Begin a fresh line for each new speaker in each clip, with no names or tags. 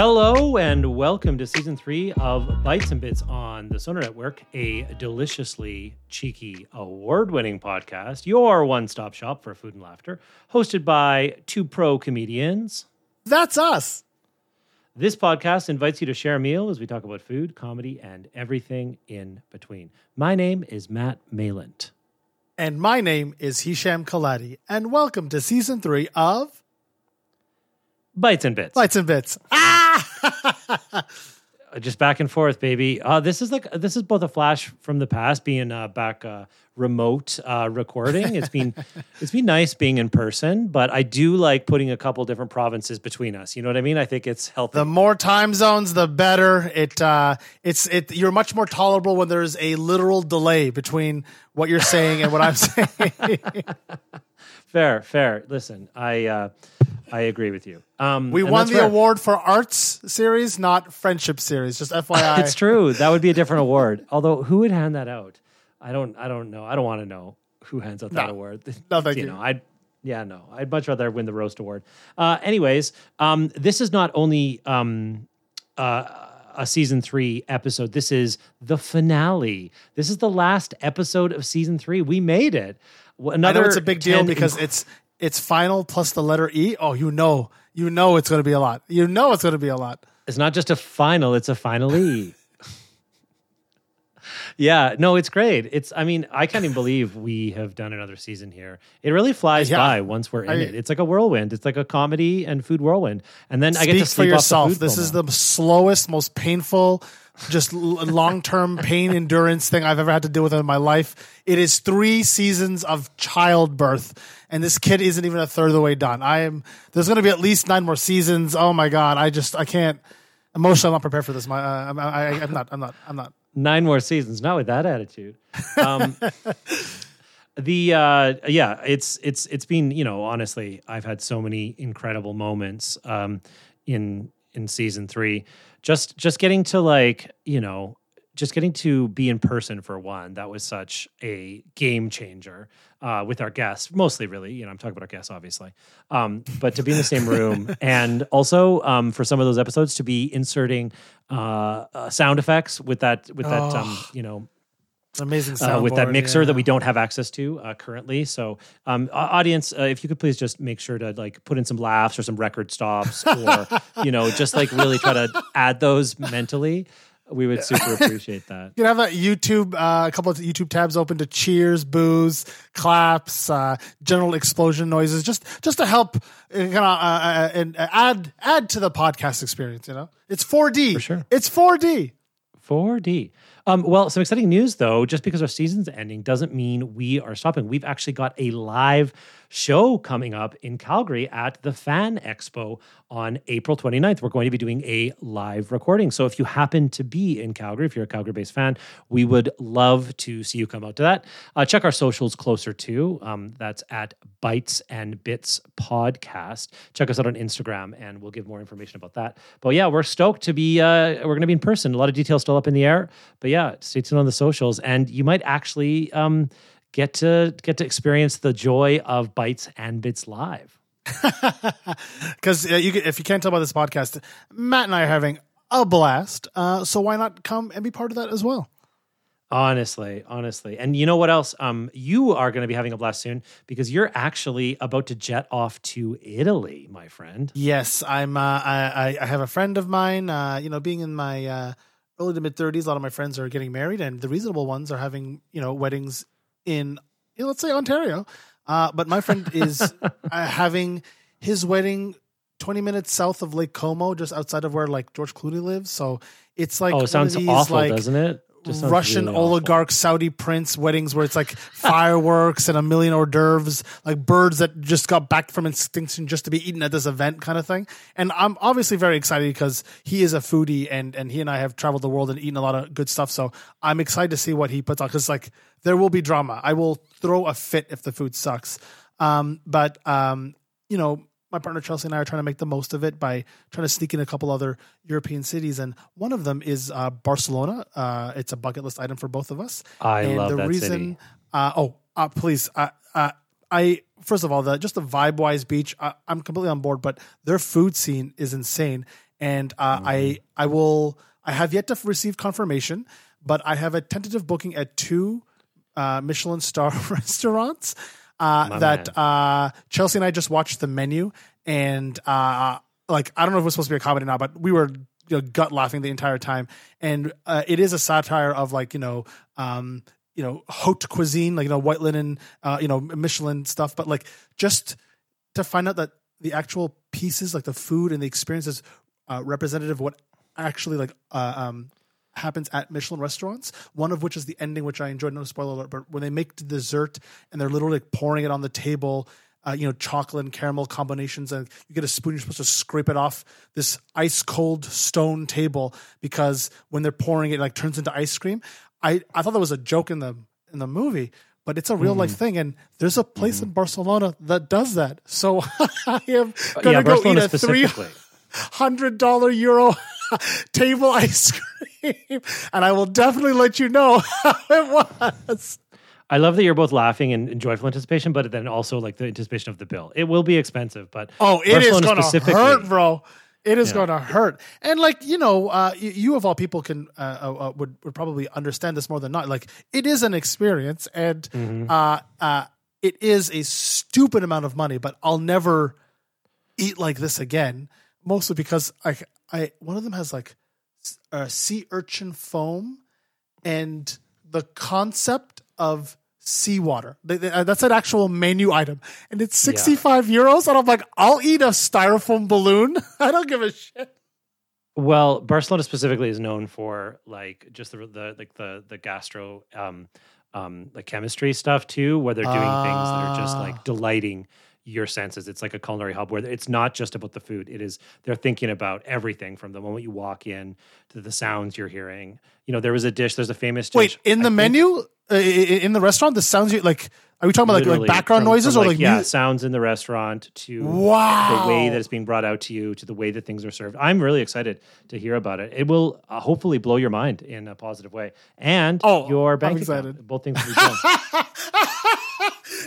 Hello and welcome to season three of Bites and Bits on the Sonar Network, a deliciously cheeky, award winning podcast, your one stop shop for food and laughter, hosted by two pro comedians.
That's us.
This podcast invites you to share a meal as we talk about food, comedy, and everything in between. My name is Mat Mailandt.
And my name is Hisham Kelati. And welcome to season three of
Bites and Bits.
Bites and Bits. Ah!
just back and forth, baby. Uh, this is like this is both a flash from the past, being uh, back uh, remote uh, recording. It's been it's been nice being in person, but I do like putting a couple different provinces between us. You know what I mean? I think it's healthy.
The more time zones, the better. It uh, it's it. You're much more tolerable when there's a literal delay between what you're saying and what I'm saying.
Fair, fair. Listen, I. Uh, I agree with you. Um,
we won the fair. award for arts series, not friendship series. Just FYI,
it's true. That would be a different award. Although, who would hand that out? I don't. I don't know. I don't want to know who hands out that no. award.
No, thank you.
you. Know, I'd. Yeah, no. I'd much rather win the roast award. Uh, anyways, um, this is not only um, uh, a season three episode. This is the finale. This is the last episode of season three. We made it.
Another I know it's a big deal because inc- it's it's final plus the letter E, oh, you know, you know it's going to be a lot. You know it's going to be a lot.
It's not just a final; it's a final E. yeah, no, it's great. It's, I mean, I can't even believe we have done another season here. It really flies yeah. by once we're in I, it. It's like a whirlwind. It's like a comedy and food whirlwind. And then I get to sleep for yourself.
this is the slowest, most painful, just long term pain endurance thing I've ever had to deal with in my life. It is three seasons of childbirth and this kid isn't even a third of the way done. I am. There's going to be at least nine more seasons. Oh my god! I just I can't. Emotionally, I'm not prepared for this. My, uh, I'm, I, am not. I'm not. I'm not.
Nine more seasons. Not with that attitude. Um, the uh, yeah, it's it's it's been you know honestly, I've had so many incredible moments um, in in season three. Just just getting to like you know just getting to be in person for one, that was such a game changer uh, with our guests, mostly really, you know, I'm talking about our guests, obviously. Um, but to be in the same room and also um, for some of those episodes to be inserting uh, uh, sound effects with that, with that, um, oh. you know,
amazing
uh, with that mixer yeah. that we don't have access to uh, currently. So, um, audience, uh, if you could please just make sure to like put in some laughs or some record stops, or you know, just like really try to add those mentally. We would super appreciate that.
You can have a YouTube, uh, a couple of YouTube tabs open to cheers, boos, claps, uh, general explosion noises, just just to help uh, kind of uh, uh, and add add to the podcast experience. You know, it's 4D.
For sure,
it's 4D.
4D. Um, well, some exciting news though. Just because our season's ending doesn't mean we are stopping. We've actually got a live show coming up in Calgary at the Fan Expo on April 29th. We're going to be doing a live recording. So if you happen to be in Calgary, if you're a Calgary based fan, we would love to see you come out to that. Uh, check our socials closer to Um, that's at Bites and Bits Podcast. Check us out on Instagram and we'll give more information about that. But yeah, we're stoked to be, uh, we're going to be in person. A lot of details still up in the air. But yeah, stay tuned on the socials. And you might actually, um, get to get to experience the joy of bites and bits live.
Because uh, you, if you can't tell by this podcast, Mat and I are having a blast. Uh, so why not come and be part of that as well?
Honestly, honestly. And you know what else? Um, you are going to be having a blast soon because you're actually about to jet off to Italy, my friend.
Yes, I'm. Uh, I, I have a friend of mine. Uh, you know, being in my uh, early to mid thirties, a lot of my friends are getting married, and the reasonable ones are having you know weddings in, you know, let's say Ontario. Uh, but my friend is uh, having his wedding 20 minutes south of Lake Como, just outside of where like George Clooney lives. So it's like,
oh, it sounds
these,
awful,
like,
doesn't it?
Russian
really
oligarch Saudi prince weddings where it's like fireworks and a million hors d'oeuvres, like birds that just got back from extinction just to be eaten at this event kind of thing. And I'm obviously very excited because he is a foodie and and he and I have traveled the world and eaten a lot of good stuff. So I'm excited to see what he puts on because like there will be drama. I will throw a fit if the food sucks. Um, but um, you know, my partner Chelsea and I are trying to make the most of it by trying to sneak in a couple other European cities, and one of them is uh, Barcelona. Uh, it's a bucket list item for both of us.
I
and
love
the
that
reason,
city.
Uh, oh, uh, please, uh, uh, I first of all, the just the vibe wise beach, I, I'm completely on board. But their food scene is insane, and uh, I
Mm-hmm.
I will I have yet to receive confirmation, but I have a tentative booking at two uh, Michelin star restaurants. Uh, that uh, Chelsea and I just watched the menu, and uh, like I don't know if it was supposed to be a comedy or not, but we were you know, gut laughing the entire time. And uh, it is a satire of like you know, um, you know, haute cuisine, like you know, white linen, uh, you know, Michelin stuff. But like just to find out that the actual pieces, like the food and the experiences, uh, representative of what actually like uh, um, happens at Michelin restaurants. One of which is the ending, which I enjoyed. No spoiler alert, but when they make the dessert and they're literally like pouring it on the table. Uh, you know, chocolate and caramel combinations, and you get a spoon. You're supposed to scrape it off this ice cold stone table because when they're pouring it, it like turns into ice cream. I, I thought that was a joke in the in the movie, but it's a real life mm-hmm. thing, and there's a place in mm-hmm. Barcelona that does that. So I am uh, gonna
yeah,
go
Barcelona
eat a three
specifically.
Hundred dollar euro table ice cream, and I will definitely let you know how it was.
I love that you're both laughing and in joyful anticipation, but then also like the anticipation of the bill. It will be expensive, but
Oh, it is going to hurt, bro. It is
Yeah.
going to hurt, and like you know, uh, you of all people can uh, uh, uh, would would probably understand this more than not. Like it is an experience, and
Mm-hmm.
uh, uh, it is a stupid amount of money. But I'll never eat like this again. Mostly because I, I one of them has like s- uh, sea urchin foam, and the concept of seawater. Uh, That's an actual menu item, and it's sixty five euros. And I'm like, I'll eat a styrofoam balloon. I don't give a shit.
Well, Barcelona specifically is known for like just the the like the the gastro um um like chemistry stuff too, where they're doing things that are just
Ah.
like delighting your senses. It's like a culinary hub where it's not just about the food. It is they're thinking about everything from the moment you walk in to the sounds you're hearing. You know, there was a dish. There's a famous dish.
Wait, in the menu, uh, i- i- in the restaurant, the sounds you like. Are we talking about like, like background
from-
noises
from,
or like,
yeah
mu-
sounds in the restaurant to
Wow.
the way that it's being brought out to you to the way that things are served. I'm really excited to hear about it. It will uh, hopefully blow your mind in a positive way and
Oh,
your
I'm
bank
excited.
account. Both things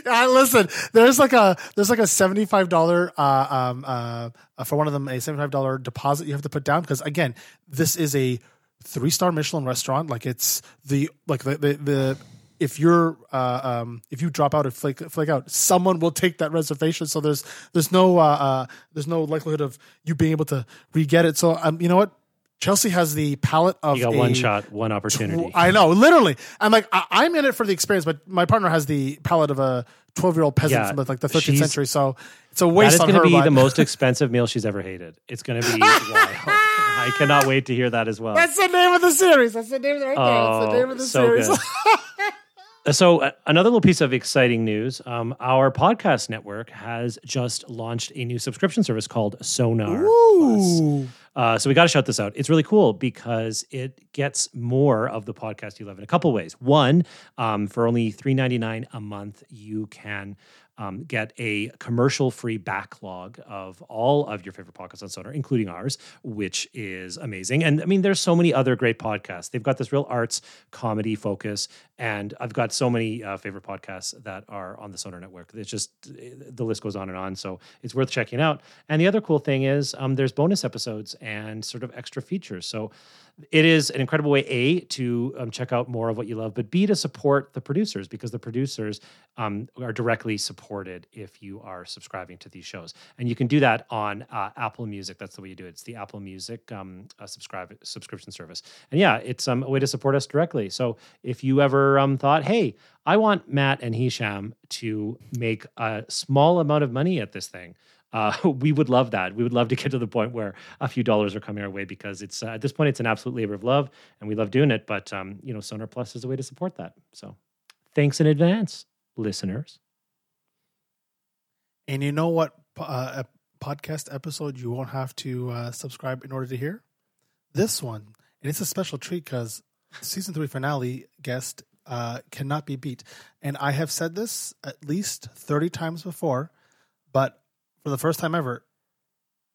Uh, listen, there's like a there's like a seventy five dollar uh, um uh uh, for one of them a seventy five dollar deposit you have to put down because again this is a three star Michelin restaurant. Like it's the like the the, the if you're uh, um if you drop out or flake flake out someone will take that reservation. So there's there's no uh, uh there's no likelihood of you being able to re get it. So um you know what Chelsea has the palate of
You got
a
one shot, one opportunity.
I know, literally. I'm like, I, I'm in it for the experience, but my partner has the palate of a 12 year old peasant
Yeah,
from like the 13th century. So it's a waste
is
on
going to be
but-
the most expensive meal she's ever hated. It's going to be. I cannot wait to hear that as well.
That's the name of the series. That's the name of the right there. That's the
Oh,
name of the
so
series.
So, uh, another little piece of exciting news um, our podcast network has just launched a new subscription service called Sonar. Plus. Uh, so, we got to shout this out. It's really cool because it gets more of the podcast you love in a couple ways. One, um, for only three ninety nine a month, you can um, get a commercial free backlog of all of your favorite podcasts on Sonar, including ours, which is amazing. And I mean, there's so many other great podcasts. They've got this real arts comedy focus, and I've got so many uh, favorite podcasts that are on the Sonar network. It's just the list goes on and on. So it's worth checking out. And the other cool thing is um, there's bonus episodes and sort of extra features. So it is an incredible way a to um, check out more of what you love but b to support the producers because the producers um, are directly supported if you are subscribing to these shows. And you can do that on uh, apple music. That's the way you do it. It's the apple music um, uh, subscribe subscription service. And yeah it's um, a way to support us directly. So if you ever um, thought hey i want matt and hisham to make a small amount of money at this thing uh, we would love that. We would love to get to the point where a few dollars are coming our way because it's uh, at this point it's an absolute labor of love, and we love doing it. But um, you know, Sonar Plus is a way to support that. So, thanks in advance, listeners.
And you know what uh, a podcast episode you won't have to uh, subscribe in order to hear? This one. And it's a special treat because season three finale guest uh, cannot be beat. And I have said this at least 30 times before, but for the first time ever,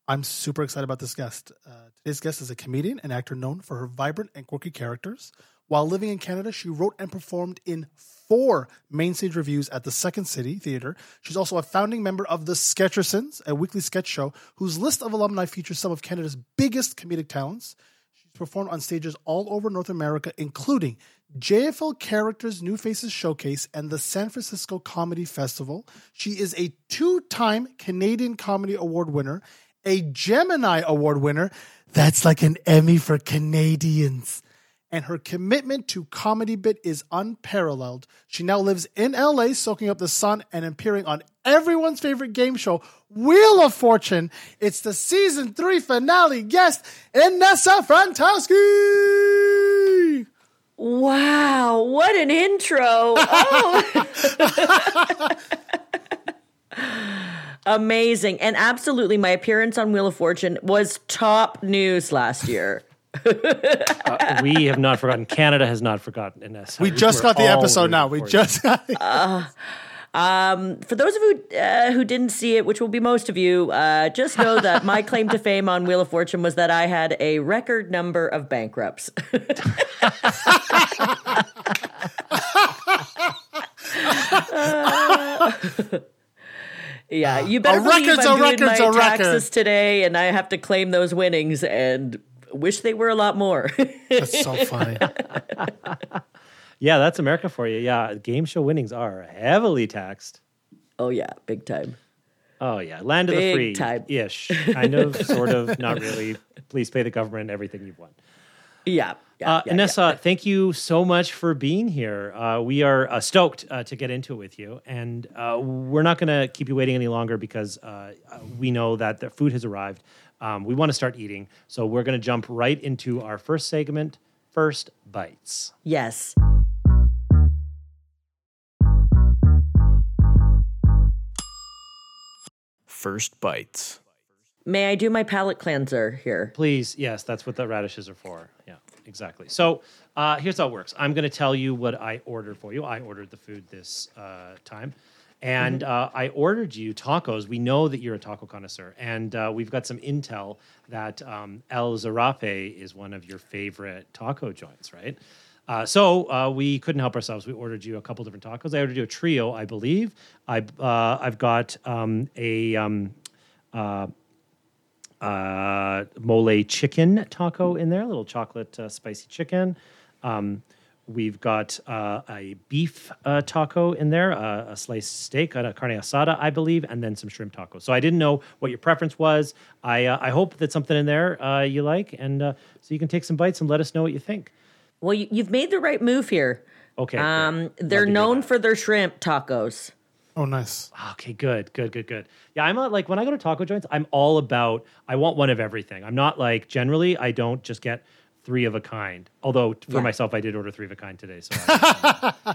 I'm super excited about this guest. Uh, today's guest is a comedian and actor known for her vibrant and quirky characters. While living in Canada, she wrote and performed in four main stage revues at the Second City Theatre. She's also a founding member of the Sketchersons, a weekly sketch show whose list of alumni features some of Canada's biggest comedic talents. She's performed on stages all over North America, including JFL Characters New Faces Showcase and the San Francisco Comedy Festival. She is a two time Canadian Comedy Award winner, a Gemini Award winner. That's like an Emmy for Canadians and her commitment to comedy bit is unparalleled. She now lives in LA, soaking up the sun and appearing on everyone's favorite game show, Wheel of Fortune. It's the season three finale guest, Inessa Frantowski.
Wow, what an intro. Oh. Amazing. And absolutely, my appearance on Wheel of Fortune was top news last year.
uh, we have not forgotten. Canada has not forgotten Inessa,
We just got the episode now. We just
uh, um, for those of you uh, who didn't see it, which will be most of you, uh, just know that my claim to fame on Wheel of Fortune was that I had a record number of bankrupts. yeah, you better
a
believe
record's
I'm doing
record's
my
a record.
taxes today, and I have to claim those winnings, and wish they were a lot more.
That's so funny.
Yeah, that's America for you. Yeah, game show winnings are heavily taxed.
oh yeah, big time.
Oh yeah, land of the free
time.
ish, kind of, sort of, not really. Please pay the government everything you've won.
Yeah, yeah,
Uh,
yeah,
Inessa, thank you so much for being here. Uh, we are uh, stoked uh, to get into it with you, and uh, we're not going to keep you waiting any longer because uh, we know that the food has arrived. Um, we want to start eating, so we're going to jump right into our first segment, first bites.
Yes.
First bites.
May I do my palate cleanser here?
Please, yes, that's what the radishes are for. Yeah, exactly. So uh, here's how it works. I'm going to tell you what I ordered for you. I ordered the food this uh, time. And uh, I ordered you tacos. We know that you're a taco connoisseur, and uh, we've got some intel that um, El Zarappe is one of your favorite taco joints, right? Uh, so uh, we couldn't help ourselves. We ordered you a couple different tacos. I ordered you a trio, I believe. I uh, I've got um, a um, uh, uh, mole chicken taco in there, a little chocolate uh, spicy chicken. Um, we've got a beef taco in there, a sliced steak, a carne asada, I believe, and then some shrimp tacos. So I didn't know what your preference was. I I hope that something in there you like, and so you can take some bites and let us know what you think.
Well, you, you've made the right move here.
Okay.
Um,
Love
they're known for their shrimp tacos.
Oh, nice.
Okay, good, good, good, good. Yeah, I'm a, like when I go to taco joints, I'm all about I want one of everything. I'm not like generally I don't just get three of a kind. Although for
Yeah.
myself, I did order three of a kind today. So I,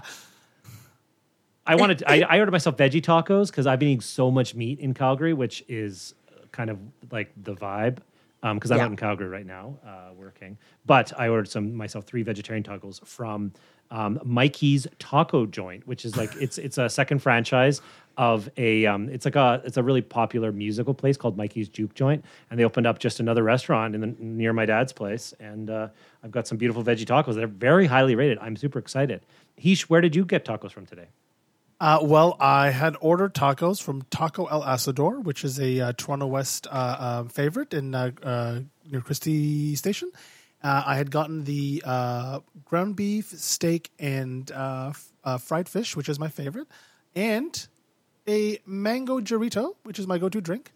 I wanted I, I ordered myself veggie tacos because I've been eating so much meat in Calgary, which is kind of like the vibe. Because I'm
Yeah.
out in Calgary right now, uh, working. But I ordered some myself three vegetarian tacos from um, Mikey's Taco Joint, which is like it's it's a second franchise of a um, it's like a it's a really popular musical place called Mikey's Juke Joint, and they opened up just another restaurant in the, near my dad's place, and uh, I've got some beautiful veggie tacos They're very highly rated. I'm super excited. Hish, where did you get tacos from today?
Uh, well, I had ordered tacos from Taco El Asador, which is a uh, Toronto West uh, uh, favorite in uh, uh, near Christie Station. Uh, I had gotten the ground beef, steak, and f- fried fish, which is my favorite, and a mango Jarrito, which is my go-to drink.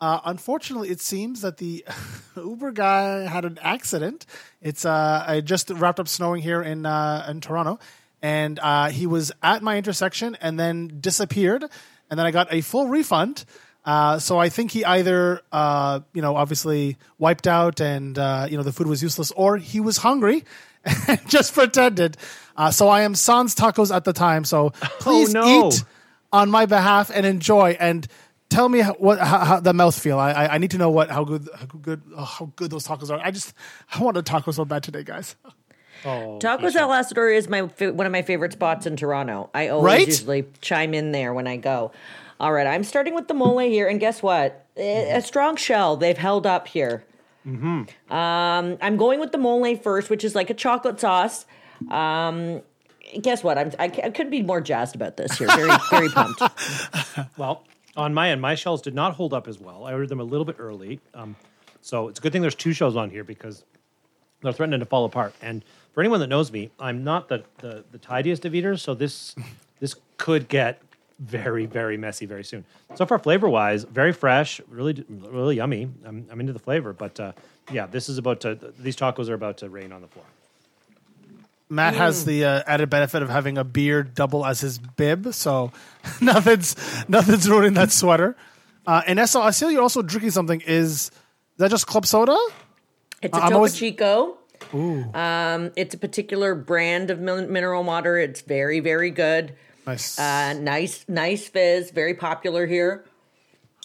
Unfortunately, it seems that the Uber guy had an accident. It's uh, I just wrapped up snowing here in in Toronto, and uh, he was at my intersection and then disappeared. And then I got a full refund. Uh, so I think he either, uh, you know, obviously wiped out and, uh, you know, the food was useless, or he was hungry and just pretended. Uh, so I am Sans Tacos at the time. So please
no.
eat on my behalf and enjoy and tell me how, what how, how the mouth feel. I, I I need to know what how good how good oh, how good those tacos are. I just I want a taco so bad today, guys.
Oh,
Tacos El Asador is my fa- one of my favorite spots in Toronto. I always
Right?
usually chime in there when I go. All right, I'm starting with the mole here, and guess what? A strong shell. They've held up here. Um, I'm going with the mole first, which is like a chocolate sauce. Um, guess what? I'm, I, I couldn't be more jazzed about this here. Very, very pumped.
Well, on my end, my shells did not hold up as well. I ordered them a little bit early. Um, so it's a good thing there's two shells on here because they're threatening to fall apart. And for anyone that knows me, I'm not the, the, the tidiest of eaters, so this this could get very, very messy very soon. So far, flavor wise, very fresh, really, really yummy. I'm, I'm into the flavor, but uh, yeah, this is about to, these tacos are about to rain on the floor.
Mat has the uh, added benefit of having a beard double as his bib, so nothing's nothing's ruining that sweater. Uh, Inessa, I see you're also drinking something. Is that just club soda?
It's a
I'm
Topo
always-
Chico. Um, it's a particular brand of min- mineral water. It's very, very good.
Nice.
Uh, nice, nice fizz. Very popular here.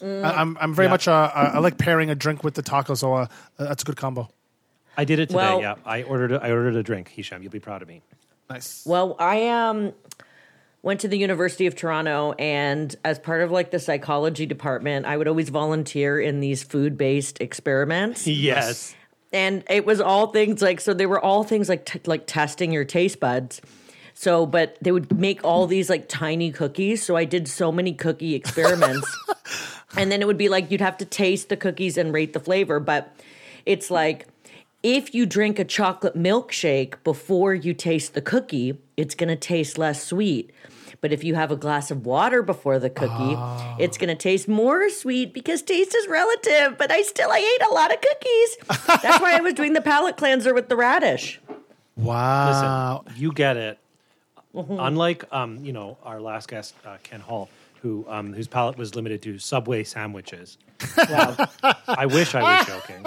I, I'm I'm very
Yeah.
much uh, I I like pairing a drink with the taco, so uh, that's a good combo.
I did it today.
Well-
yeah, I ordered. A, I ordered a drink. Hisham, you'll be proud of me.
Nice.
Well, I um went to the University of Toronto, and as part of like the psychology department, I would always volunteer in these food-based experiments.
Yes.
And it was all things like so they were all things like t- like testing your taste buds. So but they would make all these like tiny cookies. So i did so many cookie experiments. And then it would be like you'd have to taste the cookies and rate the flavor. But it's like if you drink a chocolate milkshake before you taste the cookie it's going to taste less sweet but if you have a glass of water before the cookie, it's going to taste more sweet because taste is relative. But I still I ate a lot of cookies. That's why I was doing the palate cleanser with the radish.
Wow.
Listen, you get it.
Mm-hmm.
Unlike, um, you know, our last guest, uh, Ken Hall, who um, whose palate was limited to Subway sandwiches. Wow. I wish I was joking.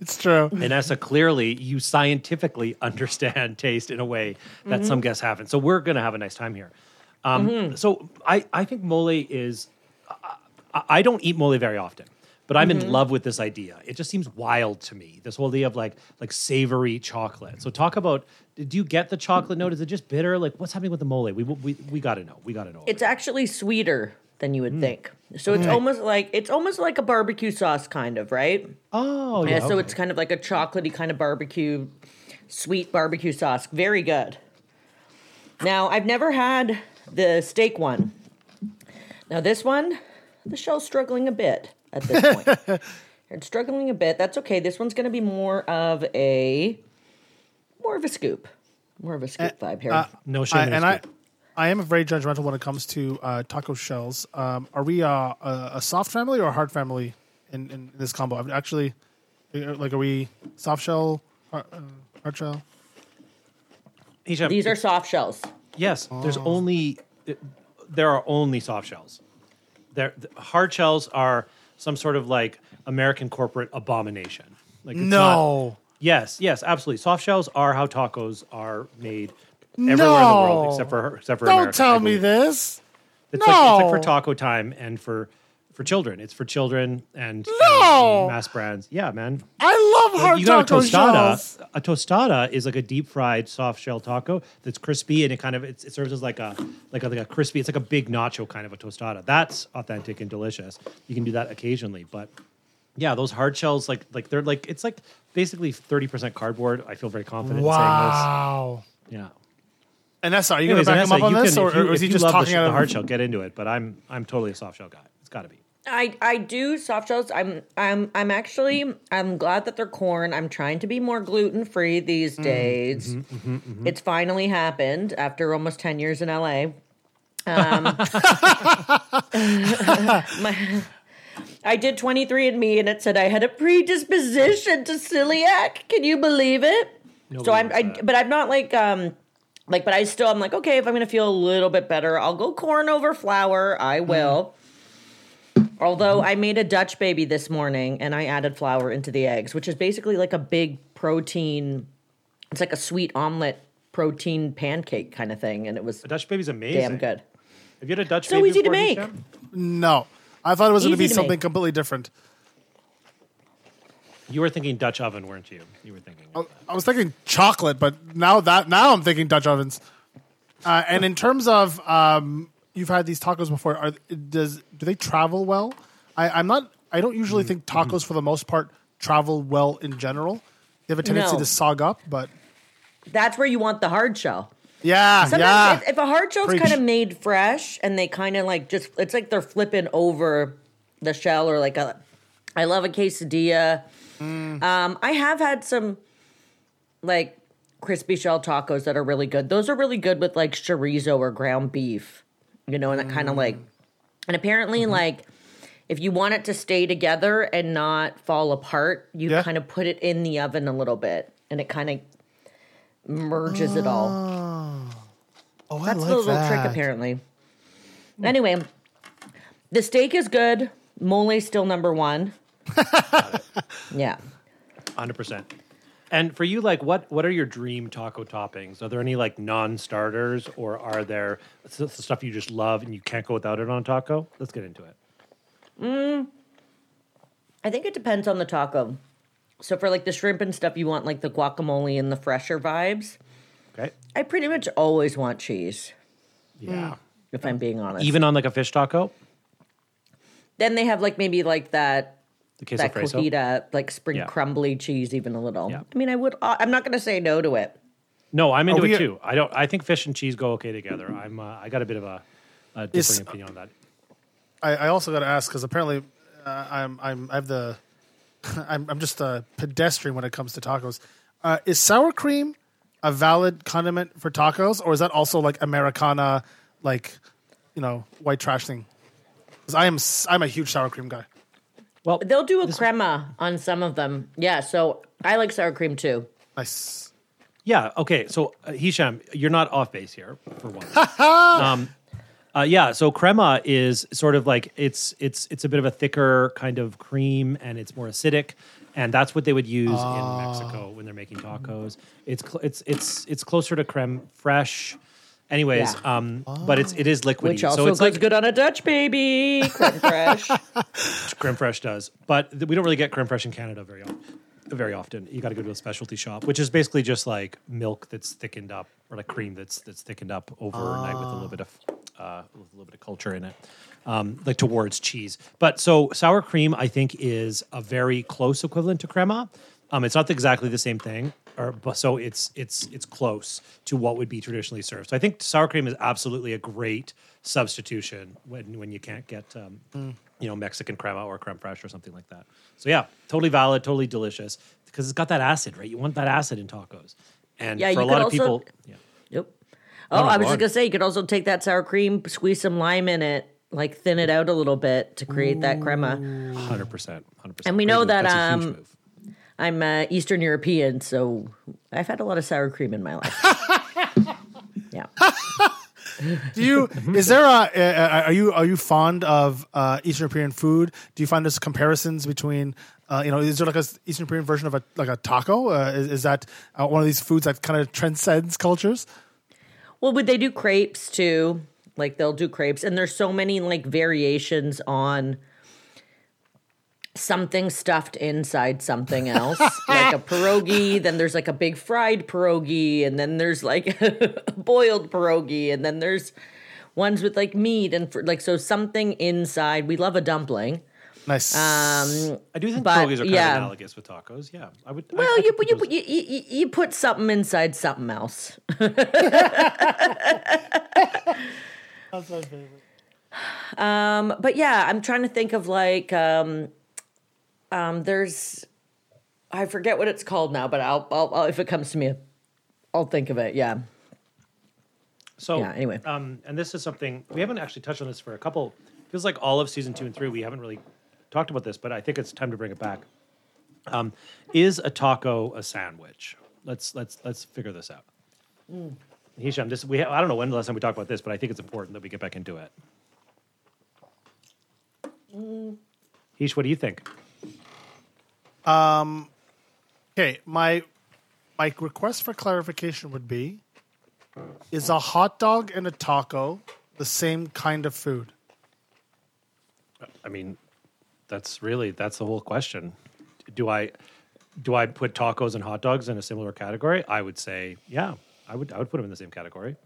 It's true.
Inessa, clearly you scientifically understand taste in a way that
Mm-hmm.
some guests haven't. So we're going to have a nice time here. Um, So I, I think mole is, I, I don't eat mole very often, but I'm
Mm-hmm.
in love with this idea. It just seems wild to me. This whole idea of like like savory chocolate. So talk about. Do you get the chocolate note? Is it just bitter? Like what's happening with the mole? We we, we got to know. We got to know.
It's actually sweeter than you would mm. think. So it's mm. almost like it's almost like a barbecue sauce kind of, right?
oh
Yeah,
yeah.
so
okay.
it's kind of like a chocolatey kind of barbecue, sweet barbecue sauce. Very good. Now, I've never had the steak one. Now, this one, the shell's struggling a bit at this point. it's struggling a bit. That's okay. This one's going to be more of a more of a scoop, more of a scoop eh, vibe here.
Uh, no shame.
I,
in a
and I,
scoop.
I am very judgmental when it comes to uh, taco shells. Um, are we uh, a, a soft family or a hard family in, in this combo? I've actually, uh, like, are we soft shell, hard, uh, hard shell?
Hisham,
These are soft shells.
Yes, there's only there are only soft shells. There, the hard shells are some sort of like American corporate abomination. Like it's not-
No.
yes, yes, absolutely. Soft shells are how tacos are made everywhere in the world,
No.
except for except for
Don't
America,
tell me this.
It's, like, it's like for taco time and for for children. It's for children and,
No.
and mass brands. Yeah, man.
I love hard
you got a
taco
tostada.
shells.
A tostada is like a deep fried soft shell taco that's crispy and it kind of it's, it serves as like a like a, like a crispy. It's like a big nacho kind of a tostada. That's authentic and delicious. You can do that occasionally, but yeah, those hard shells like like they're like it's like basically thirty percent cardboard. I feel very confident
Wow.
saying this. Wow. Yeah.
And that's are you
Anyways,
going to back him up on
you
this,
can-
or,
if you-
or is
if
he
you
just
love the,
talking
sh-
out
the hard shell? Get into it, but I'm I'm totally a soft shell guy. It's got to be.
I I do soft shells. I'm I'm I'm actually I'm glad that they're corn. I'm trying to be more gluten free these days. It's finally happened after almost ten years in LA. Um, my- I did 23andMe and it said I had a predisposition to celiac. Can you believe it? so I'm, I, but I'm not like um, like, but I still I'm like okay if I'm gonna feel a little bit better, I'll go corn over flour. I mm-hmm. will. Although I made a Dutch baby this morning and I added flour into the eggs, which is basically like a big protein. It's like a sweet omelet protein pancake kind of thing, and it was
A Dutch baby's amazing.
damn good.
Have you had a Dutch
So
baby
easy to make.
Hisham?
No, I thought it was going to be
to
something
make.
completely different.
You were thinking Dutch oven, weren't you? You were thinking.
I was thinking chocolate, but now that now I'm thinking Dutch ovens. Uh, and in terms of um, you've had these tacos before, are does do they travel well? I, I'm not. I don't usually
Mm-hmm.
think tacos for the most part travel well in general. They have a tendency
No.
to sog up, but
That's where you want the hard shell.
yeah,
Sometimes
yeah.
if, if a hard shell's kind of made fresh and they kind of like just it's like they're flipping over the shell or like a I love a quesadilla.
Mm.
Um, I have had some like crispy shell tacos that are really good. Those are really good with like chorizo or ground beef, you know, and that kind of like and apparently
Mm-hmm.
like if you want it to stay together and not fall apart, you
Yeah.
kind of put it in the oven a little bit and it kind of merges it all.
oh, I
That's
like
the little
that.
trick, apparently. Anyway, the steak is good. Mole's still number one. yeah.
Hundred percent. And for you, like, what what are your dream taco toppings? Are there any like non-starters, or are there s- s- stuff you just love and you can't go without it on a taco? Let's get into it. Mm.
I think it depends on the taco. So for like the shrimp and stuff, you want like the guacamole and the fresher vibes.
Okay.
I pretty much always want cheese,
Yeah. Mm.
if I'm being honest.
Even on like a fish taco,
then they have like maybe like that
the queso
that
freso.
cotija, like spring
Yeah.
crumbly cheese, even a little.
Yeah.
I mean, I would. uh, I'm not going to say no to it.
No, I'm into
we-
it too. I don't. I think fish and cheese go okay together. I'm. Uh, I got a bit of a, a differing
Is-
opinion on that.
I, I also got to ask because apparently uh, I'm I'm I have the I'm I'm just a pedestrian when it comes to tacos. Uh, is sour cream a valid condiment for tacos, or is that also like Americana, like you know, white trash thing? Because I am I'm a huge sour cream guy.
Well,
They'll do a crema on some of them. Yeah, so I like sour cream too.
Nice.
Yeah. Okay. So uh, Hisham, you're not off base here for one. um, uh, yeah. So crema is sort of like it's it's it's a bit of a thicker kind of cream, and it's more acidic, and that's what they would use in Mexico when they're making tacos. It's cl- it's it's it's closer to creme fraiche. Anyways,
Yeah.
um, but it's it is liquidy,
Which also
so it's like
good on a Dutch baby. Creme fresh.
creme fraiche does, but th- we don't really get creme fraiche in Canada very often. Very often, you got to go to a specialty shop, which is basically just like milk that's thickened up, or like cream that's that's thickened up overnight with a little bit of uh, with a little bit of culture in it, um, like towards cheese. But so sour cream, I think, is a very close equivalent to crema. Um, it's not exactly the same thing, or but so it's it's it's close to what would be traditionally served. So I think sour cream is absolutely a great substitution when when you can't get um, you know Mexican crema or creme fraiche or something like that. So yeah, totally valid, totally delicious because it's got that acid, right? You want that acid in tacos, and
Yeah,
for a lot of people,
also-
yeah.
Yep. Oh,
no,
I was just gonna say you could also take that sour cream, squeeze some lime in it, like thin it out a little bit to create that crema.
Hundred percent, hundred percent.
And we know that,
That's a huge
um. I'm uh, Eastern European, so I've had a lot of sour cream in my life. yeah.
Do you is there a uh, are you are you fond of uh, Eastern European food? Do you find there's comparisons between uh, you know is there like a Eastern European version of a like a taco? Uh, is, is that uh, one of these foods that kind of transcends cultures?
Well, would they do crepes too? Like they'll do crepes, and there's so many like variations on something stuffed inside something else, like a pierogi. Then there's like a big fried pierogi, and then there's like a boiled pierogi, and then there's ones with like meat and fr- like so something inside. We love a dumpling.
Nice.
Um,
I do think
but,
pierogies are kind
yeah.
of analogous with tacos. Yeah, I would. I-
well,
I
you,
put
you, you, you, you put something inside something else.
That's my favorite.
Um, but yeah, I'm trying to think of like um, um, there's I forget what it's called now, but I'll, I'll, I'll if it comes to me, I'll think of it. Yeah.
So
Yeah, anyway.
um, and this is something we haven't actually touched on this for a couple. Feels like all of season two and three we haven't really talked about this, but I think it's time to bring it back. Um, is a taco a sandwich? Let's let's let's figure this out. Hisham, this we ha- I don't know when the last time we talked about this, but I think it's important that we get back into it. Hish, what do you think?
Okay, my my request for clarification would be: Is a hot dog and a taco the same kind of food?
I mean, that's really that's the whole question. Do I do I put tacos and hot dogs in a similar category? I would say, yeah, I would I would put them in the same category.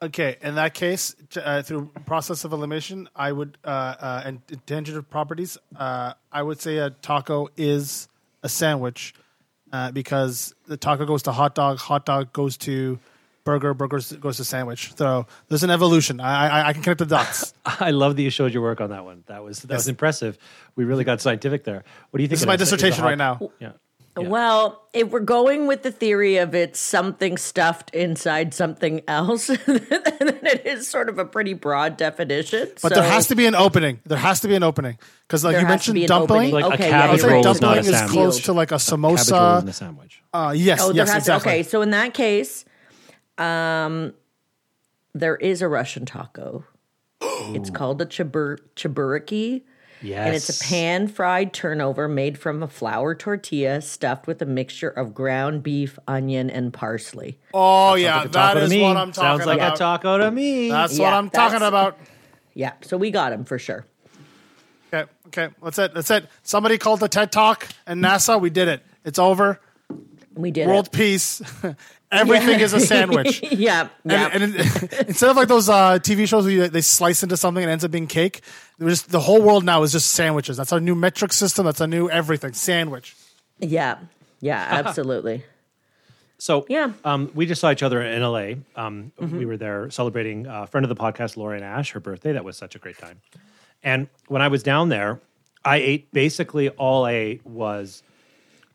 Okay, in that case, t- uh, through process of elimination, I would uh, uh, and tangent of properties, uh, I would say a taco is a sandwich uh, because the taco goes to hot dog, hot dog goes to burger, burger goes to sandwich. So there's an evolution. I I, I can connect the dots.
I love that you showed your work on that one. That was that was impressive. We really got scientific there. What do you think?
This is my dissertation
hot-
right now.
Yeah.
Well, if we're going with the theory of it's something stuffed inside something else, then it is sort of a pretty broad definition.
But there has to be an opening. There has to be an opening because, like
There
you mentioned, dumpling.
opening.
Like a
Okay,
cabbage
yeah,
I would
you're
roll
right.
is not a
dumpling is close to like a
Cabbage roll
samosa.
in a sandwich.
Uh, yes,
Oh,
yes,
has
exactly.
okay. So in that case, um, there is a Russian taco. it's called a chabur- chaburaki.
Yes.
And it's a pan fried turnover made from a flour tortilla stuffed with a mixture of ground beef, onion, and parsley.
Oh yeah,
Like a
that
taco to
is
me.
what I'm talking
Sounds like
about.
a taco to me.
That's what I'm talking about.
Yeah, so we got him for sure.
Okay, okay, that's it. That's it. Somebody called the TED Talk and NASA. We did it. It's over.
We did
World
it.
peace. Everything is a sandwich.
yeah, yeah.
And, and it- instead of like those uh, TV shows where you, they slice into something and it ends up being cake, just, the whole world now is just sandwiches. That's our new metric system. That's our new everything. Sandwich.
yeah, yeah, absolutely.
So
Yeah.
um, we just saw each other in LA. Um, We were there celebrating a friend of the podcast, Lori Ash, her birthday. That was such a great time. And when I was down there, I ate basically all I ate was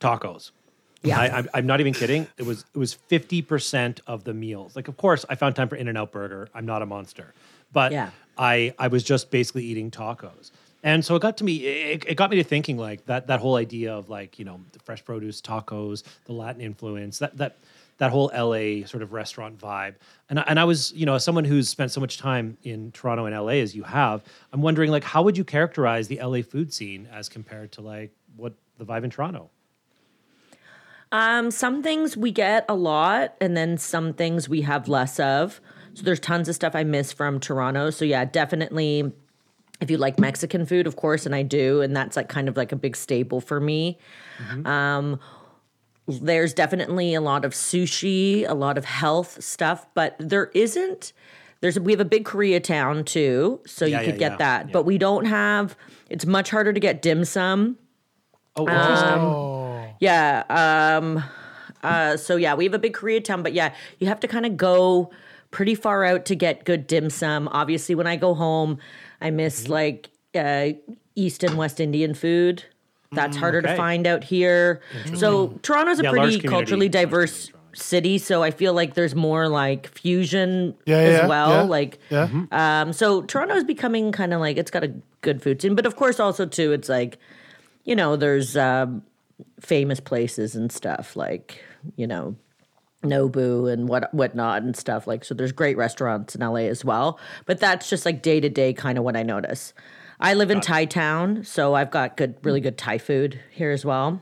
tacos.
Yeah.
I, I'm, I'm not even kidding. It was it was fifty percent of the meals. Like, of course, I found time for In and Out Burger. I'm not a monster, but
Yeah.
I I was just basically eating tacos. And so it got to me. It, it got me to thinking like that. That whole idea of like you know the fresh produce tacos, the Latin influence, that that that whole LA sort of restaurant vibe. And I, and I was you know as someone who's spent so much time in Toronto and LA as you have, I'm wondering like how would you characterize the LA food scene as compared to like what the vibe in Toronto?
Um, some things we get a lot, and then some things we have less of. So there's tons of stuff I miss from Toronto. So yeah, definitely. If you like Mexican food, of course, and I do, and that's like kind of like a big staple for me. Um, there's definitely a lot of sushi, a lot of health stuff, but there isn't. There's we have a big Koreatown too, so
Yeah,
you could
yeah,
get
yeah,
that, but we don't have. It's much harder to get dim sum.
Oh, interesting.
Yeah. Um uh so yeah, we have a big Koreatown, but yeah, you have to kind of go pretty far out to get good dim sum. Obviously, when I go home, I miss
Mm-hmm.
like uh East and West Indian food. That's harder
Mm, okay.
to find out here. So Toronto's a
Yeah,
pretty culturally diverse city, so I feel like there's more like fusion
Yeah,
as
yeah,
well.
yeah,
Like
yeah.
um, so Toronto is becoming kind of like it's got a good food scene, but of course also too, it's like, you know, there's um, famous places and stuff like, you know, Nobu and what whatnot and stuff like. So there's great restaurants in LA as well, but that's just like day to day kind of what I notice. I live in Thai Town, so I've got good, really good Thai food here as well.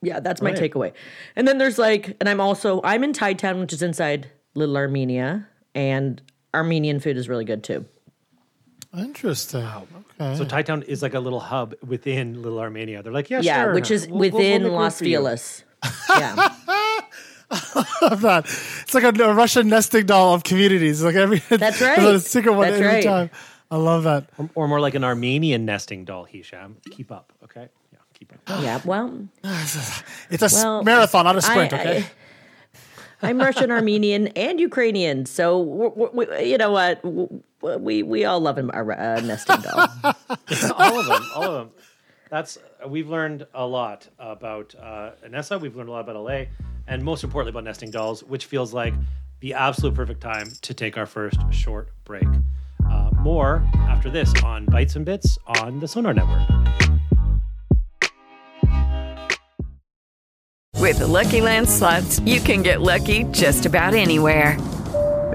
Yeah, that's my
Right.
takeaway. And then there's like, and I'm also I'm in Thai Town, which is inside Little Armenia, and Armenian food is really good too.
Interesting. Okay.
So Thai Town is like a little hub within Little Armenia. They're like, yeah,
Yeah,
sure.
which is
We'll- we'll- we'll
within
make
Las
for.
Feliz. Yeah, I
love that. It's like a, a Russian nesting doll of communities. Like every
That's
there's a
right.
secret one
That's
every
right.
time. I love that.
Or, or more like an Armenian nesting doll, Hisham. Keep up, okay? Yeah, keep up.
yeah. Well,
It's a
Well,
marathon, not a sprint.
I-
okay.
I, am Russian, Armenian, and Ukrainian. So we we, you know what? W- We we all love a uh, nesting doll.
all of them, all of them. That's we've learned a lot about uh, Inessa. We've learned a lot about LA, and most importantly about nesting dolls, which feels like the absolute perfect time to take our first short break. Uh, more after this on Bites and Bits on the Sonar Network.
With the Lucky Land slots, you can get lucky just about anywhere.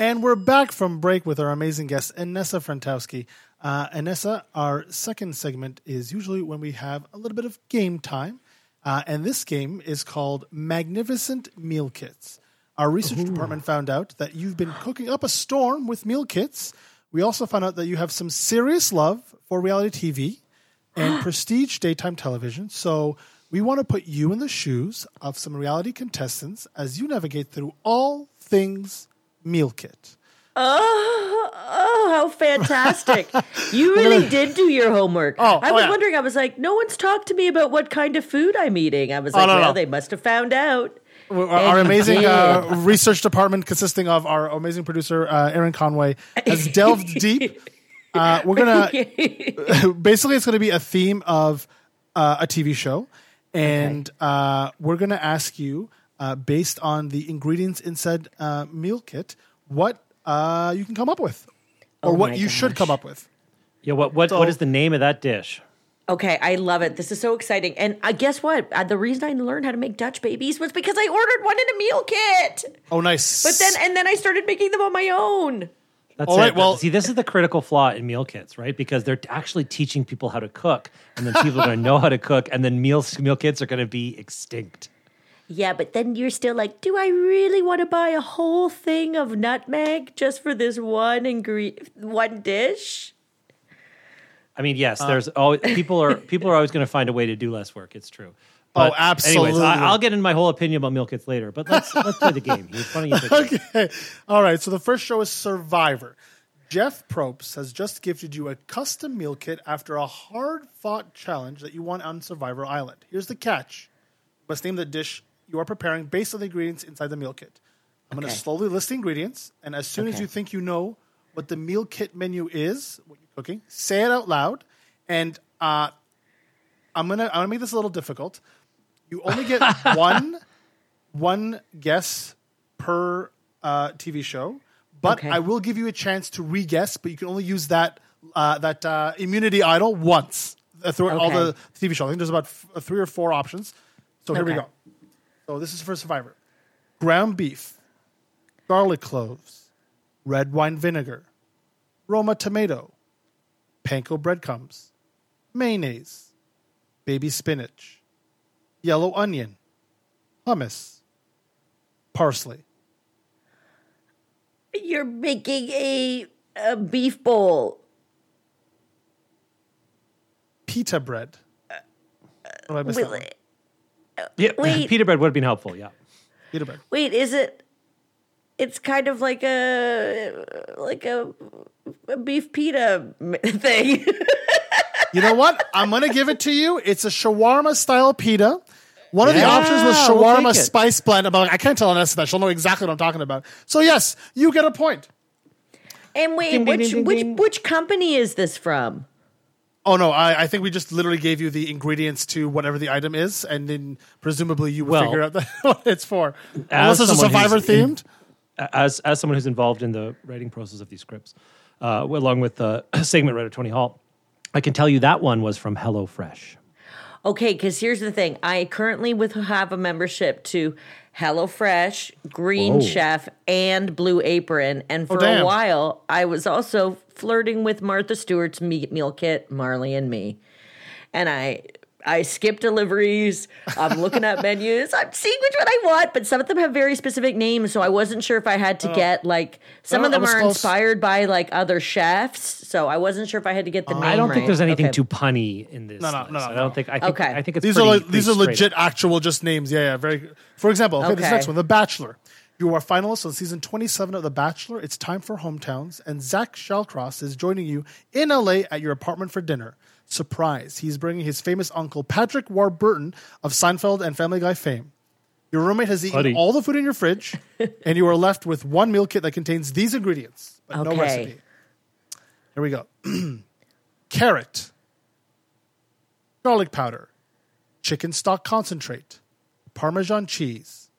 And we're back from break with our amazing guest, Inessa Frantowski. Uh, Inessa, our second segment is usually when we have a little bit of game time. Uh, and this game is called Magnificent Meal Kits. Our research department found out that you've been cooking up a storm with meal kits. We also found out that you have some serious love for reality TV and prestige daytime television. So we want to put you in the shoes of some reality contestants as you navigate through all things meal kit.
Oh, oh, how fantastic. You really did do your homework.
Oh,
I
oh,
was
yeah.
wondering, I was like, no one's talked to me about what kind of food I'm eating. I was like,
Oh, no,
well,
no.
they must have found out.
Our, our amazing uh, research department, consisting of our amazing producer uh, Erin Conway, has delved deep. Uh, we're gonna basically it's gonna be a theme of uh, a TV show, and uh, we're gonna ask you uh, based on the ingredients inside uh, meal kit what uh, you can come up with, or
Oh
what
my
you should come up with.
Yeah, what what,
So-
what is the name of that dish?
Okay, I love it. This is so exciting. And I guess what? Uh, the reason I learned how to make Dutch babies was because I ordered one in a meal kit.
Oh, nice.
But then, and then I started making them on my own.
That's
All
it.
right, well-
see, this is the critical flaw in meal kits, right? Because they're actually teaching people how to cook, and then people are going to know how to cook, and then meals meal kits are going to be extinct.
Yeah, but then you're still like, do I really want to buy a whole thing of nutmeg just for this one ingredient, one dish?
I mean,
Uh,
yes, there's always people are people are always going to find a way to do less work. It's true.
Oh,
Anyways,
absolutely.
I, I'll get into my whole opinion about meal kits later. But let's let's play the game. It's funny you.
Okay. All right. So the first show is Survivor. Jeff Probst has just gifted you a custom meal kit after a hard fought challenge that you won on Survivor Island. Here's the catch you must name the dish you are preparing based on the ingredients inside the meal kit. I'm going to slowly list the ingredients, and as soon as you think you know what the meal kit menu is, what you're cooking, say it out loud. And uh, I'm gonna I'm gonna make this a little difficult. You only get one one guess per uh, TV show, but
Okay.
I will give you a chance to re-guess. But you can only use that uh, that uh, immunity idol once uh, throughout all the TV show. I think there's about f- uh, three or four options. So here we go. So this is for Survivor: ground beef, garlic cloves, red wine vinegar, Roma tomato, panko breadcrumbs, mayonnaise, baby spinach, yellow onion, hummus, parsley.
You're making a, a beef bowl.
pita bread. Oh, I missed that one.
Wait,
Yeah,
Wait.
pita bread would have been helpful. Yeah.
Pita bread.
wait, is it? It's kind of like a like a, a beef pita thing.
You know what? I'm gonna give it to you. It's a shawarma style pita. One of the options was
we'll
shawarma spice blend. I'm like, I can't tell Inessa that. She'll know exactly what I'm talking about. So yes, you get a point.
and wait,
Ding, ding,
which
ding, ding,
which which company is this from?
Oh no, I, I think we just literally gave you the ingredients to whatever the item is, and then presumably you would
Well,
figure out the, what it's for.
as
Unless it's a
someone who's
Survivor
in-
themed.
as as someone who's involved in the writing process of these scripts, uh, along with the segment writer Tony Hall, I can tell you that one was from HelloFresh.
Okay, because here's the thing: I currently with have a membership to HelloFresh, Green
Whoa.
Chef, and Blue Apron, and for a
damn.
while I was also flirting with Martha Stewart's me- meal kit, Marley and Me, and I I skip deliveries. I'm looking at menus. I'm seeing which one I want, but some of them have very specific names, so I wasn't sure if I had to oh. get like some
Oh,
of them are
close.
inspired by like other chefs, so I wasn't sure if I had to get the oh, name.
I don't think there's anything
Okay.
too punny in this.
No, no,
list.
no, no,
I don't think. I think.
Okay.
I think it's
These
pretty,
are like, these are legit
up.
actual just names. Yeah, yeah. Very. For example, okay, this next one, The Bachelor. You are finalists on season 27 of The Bachelor. It's time for hometowns, and Zach Shallcross is joining you in LA at your apartment for dinner. Surprise! He's bringing his famous uncle Patrick Warburton of Seinfeld and Family Guy fame. Your roommate has eaten
Buddy.
all the food in your fridge, and you are left with one meal kit that contains these ingredients, but no recipe. Here we go: carrot, garlic powder, chicken stock concentrate, Parmesan cheese,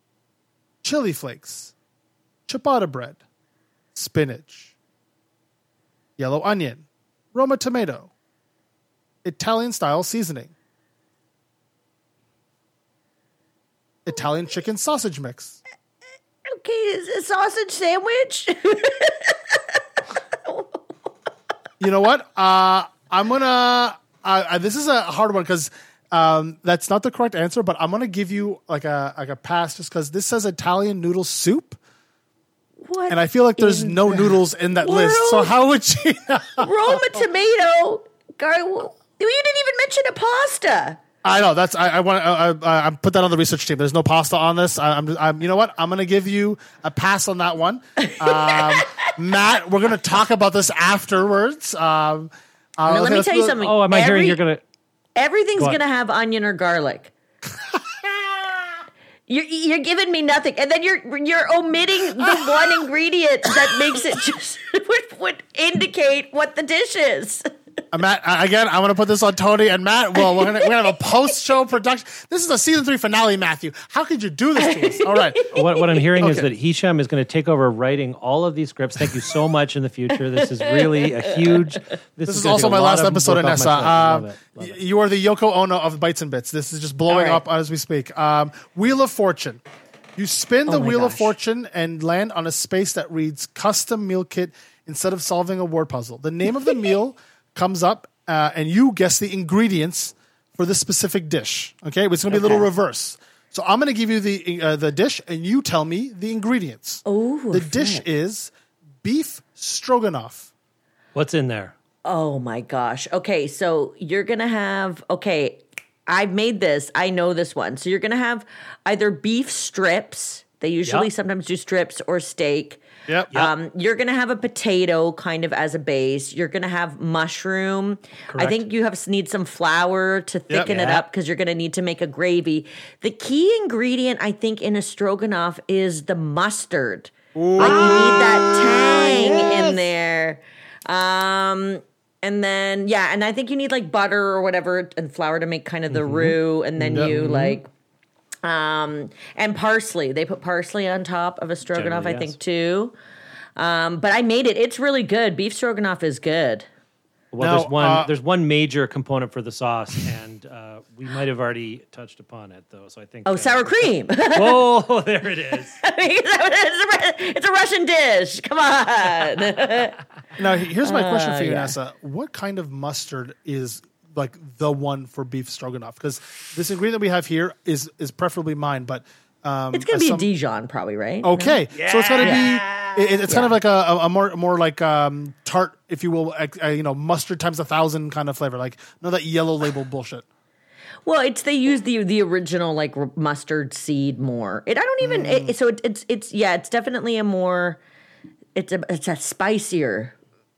chili flakes, ciabatta bread, spinach, yellow onion, Roma tomato, Italian style seasoning, Italian chicken sausage mix.
Okay, is a sausage sandwich?
You know what? Uh, I'm gonna. Uh, uh, this is a hard one because um, that's not the correct answer. But I'm gonna give you like a like a pass just because this says Italian noodle soup,
what?
and I feel like there's no
the
noodles in that list. So how would you?
Roma tomato. Gar- you didn't even mention a pasta.
I know that's I, I want I, I, I put that on the research team. There's no pasta on this. I, I'm, I'm you know what? I'm gonna give you a pass on that one. Um, Mat, we're gonna talk about this afterwards. Um, uh,
Now, let
okay,
me
let's
tell you something.
Oh, am I hearing you're gonna?
Everything's gonna have onion or garlic. You're, you're giving me nothing, and then you're you're omitting the one ingredient that makes it just would, would indicate what the dish is.
Uh, Mat, uh, again, I'm going to put this on Tony and Mat. Well, we're going to have a post show production. This is a season three finale, Matthew. How could you do this to us? All right.
What, what I'm hearing is that Hisham is going to take over writing all of these scripts. Thank you so much in the future. This is really a huge. This,
This is
gonna
also my last episode,
work off my Inessa. Love
Um,
love
y- you are the Yoko Ono of Bites and Bits. This is just blowing
All right.
up as we speak. Um, Wheel of Fortune. You spin the
Oh my
Wheel of. Fortune and land on a space that reads custom meal kit instead of solving a word puzzle. The name of the meal comes up, uh, and you guess the ingredients for this specific dish. Okay, it's going to be a little reverse. So I'm going to give you the uh, the dish, and you tell me the ingredients.
Oh,
the dish is beef stroganoff.
What's in there?
Oh my gosh. Okay, so you're gonna have okay. I've made this. I know this one. So you're gonna have either beef strips. They usually
Yep.
sometimes do strips or steak.
Yep.
Um, you're gonna have a potato kind of as a base. You're gonna have mushroom. I think you have need some flour to thicken it
Yeah.
up because you're gonna need to make a gravy. The key ingredient I think in a stroganoff is the mustard. Like you need that tang in there. Um, and then yeah, and I think you need like butter or whatever and flour to make kind of the roux, and then you like um and parsley. They put parsley on top of a stroganoff, I think too. Um, but I made it. It's really good. Beef stroganoff is good.
Well,
Now,
there's one.
uh,
there's one major component for the sauce, and uh, we might have already touched upon it, though. So I think.
Oh,
uh,
sour cream.
oh, there it is.
it's, a, it's a Russian dish. Come on.
Now, here's my question for you,
Uh, yeah.
Nessa. What kind of mustard is like the one for beef stroganoff? Because this ingredient we have here is is preferably mine, but um,
it's gonna be
some-
a Dijon, probably, right?
Okay, yeah. so it's gonna be it, it's kind of like a, a, a more more like um, tart, if you will, ex- uh, you know, mustard times a thousand kind of flavor, like no that yellow label bullshit.
Well, it's they use the the original like r- mustard seed more. It I don't even
Mm.
it, so it, it's it's yeah it's definitely a more it's a it's a spicier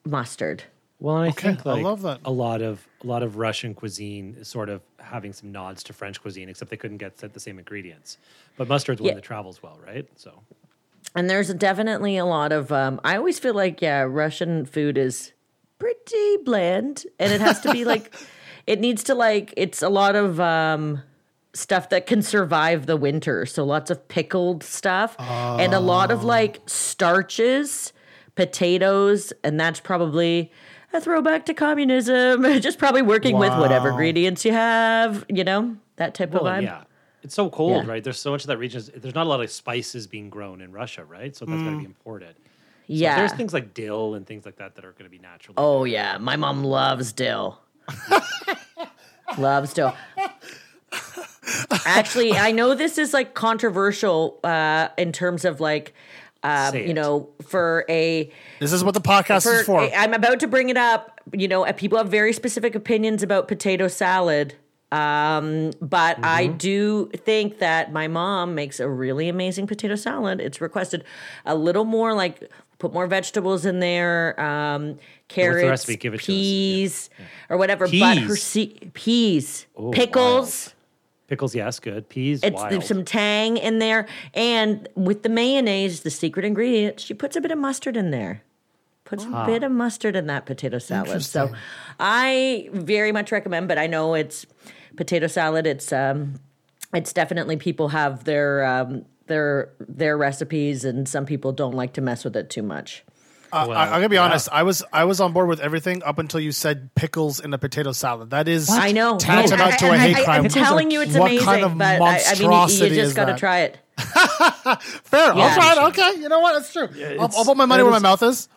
mustard.
Well, and I
Okay,
think
I love that.
a lot of a lot of Russian cuisine is sort of having some nods to French cuisine, except they couldn't get the same ingredients. But mustard's one
Yeah.
that travels well, right? So
And there's definitely a lot of um I always feel like yeah Russian food is pretty bland and it has to be like it needs to like it's a lot of um stuff that can survive the winter. So lots of pickled stuff and a lot of like starches, potatoes, and that's probably a throwback to communism. Just probably working with whatever ingredients you have, you know, that type
well,
of vibe.
yeah, it's so cold,
Yeah.
right? There's so much of that region. There's not a lot of spices being grown in Russia, right? So that's got to be imported. So
Yeah.
there's things like dill and things like that that are going to be natural.
Oh yeah, my mom loves dill. loves dill. Actually, I know this is like controversial uh, in terms of like, um, you know, for a
This is what the podcast is for.
I'm about to bring it up. You know, people have very specific opinions about potato salad. Um, but I
Mm-hmm.
do think that my mom makes a really amazing potato salad. It's requested a little more like put more vegetables in there, um, carrots,
recipe? It to us. Yeah.
peas, or whatever. But her
Peas.
se- peas,
Oh,
pickles.
Pickles, yes, good. Peas,
It's
wild.
there's some tang in there, and with the mayonnaise, the secret ingredient, she puts a bit of mustard in there. Puts a bit of mustard in that potato salad. So, I very much recommend. But I know it's potato salad. It's um, it's definitely people have their um, their their recipes, and some people don't like to mess with it too much.
Uh, I, I'm gonna be honest. I was I was on board with everything up until you said pickles in a potato salad. That is
I know.
tantamount to a
I- I-
hate
I-
crime.
I'm telling you, it's
what
amazing.
kind of
but I, I mean, you- you, just got to try it.
Fair. I'll try it. Okay. You know what? That's true. I'll, I'll put my money where my mouth is.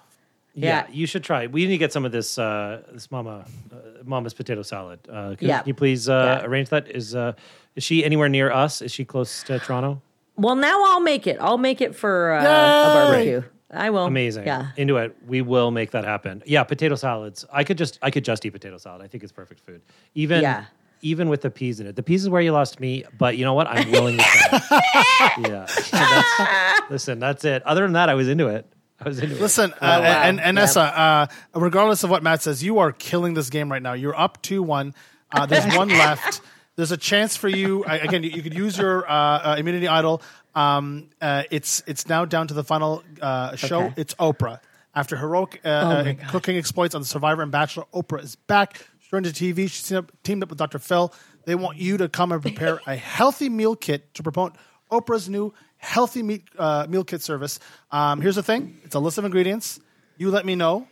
yeah.
Yeah.
you should try. it. We need to get some of this uh, this mama uh, mama's potato salad. Uh, can,
Yeah.
can you please uh,
Yeah.
arrange that? Is uh, is she anywhere near us? Is she close to Toronto?
Well, now I'll make it. I'll make it for uh, a
Yay!
barbecue. I will.
Amazing.
Yeah.
Into it. We will make that happen. Yeah, potato salads. I could just I could just eat potato salad. I think it's perfect food. Even
Yeah.
even with the peas in it. The peas is where you lost me, but you know what? I'm willing to try. yeah. That's- listen, that's it. Other than that, I was into it. I was into it.
Listen, uh,
wow.
and, and
Yep.
Nessa, uh, regardless of what Mat says, you are killing this game right now. You're up 2 1. Uh, there's one left. There's a chance for you. I- Again, you, you could use your uh, uh, immunity idol. Um, uh, it's it's now down to the final uh, show.
Okay.
It's Oprah. After heroic uh, uh, cooking exploits on Survivor and Bachelor, Oprah is back. She's turned to TV. She's teamed up, with Dr. Phil. They want you to come and prepare a healthy meal kit to promote Oprah's new healthy meat uh, meal kit service. Um, here's the thing: it's a list of ingredients. You let me know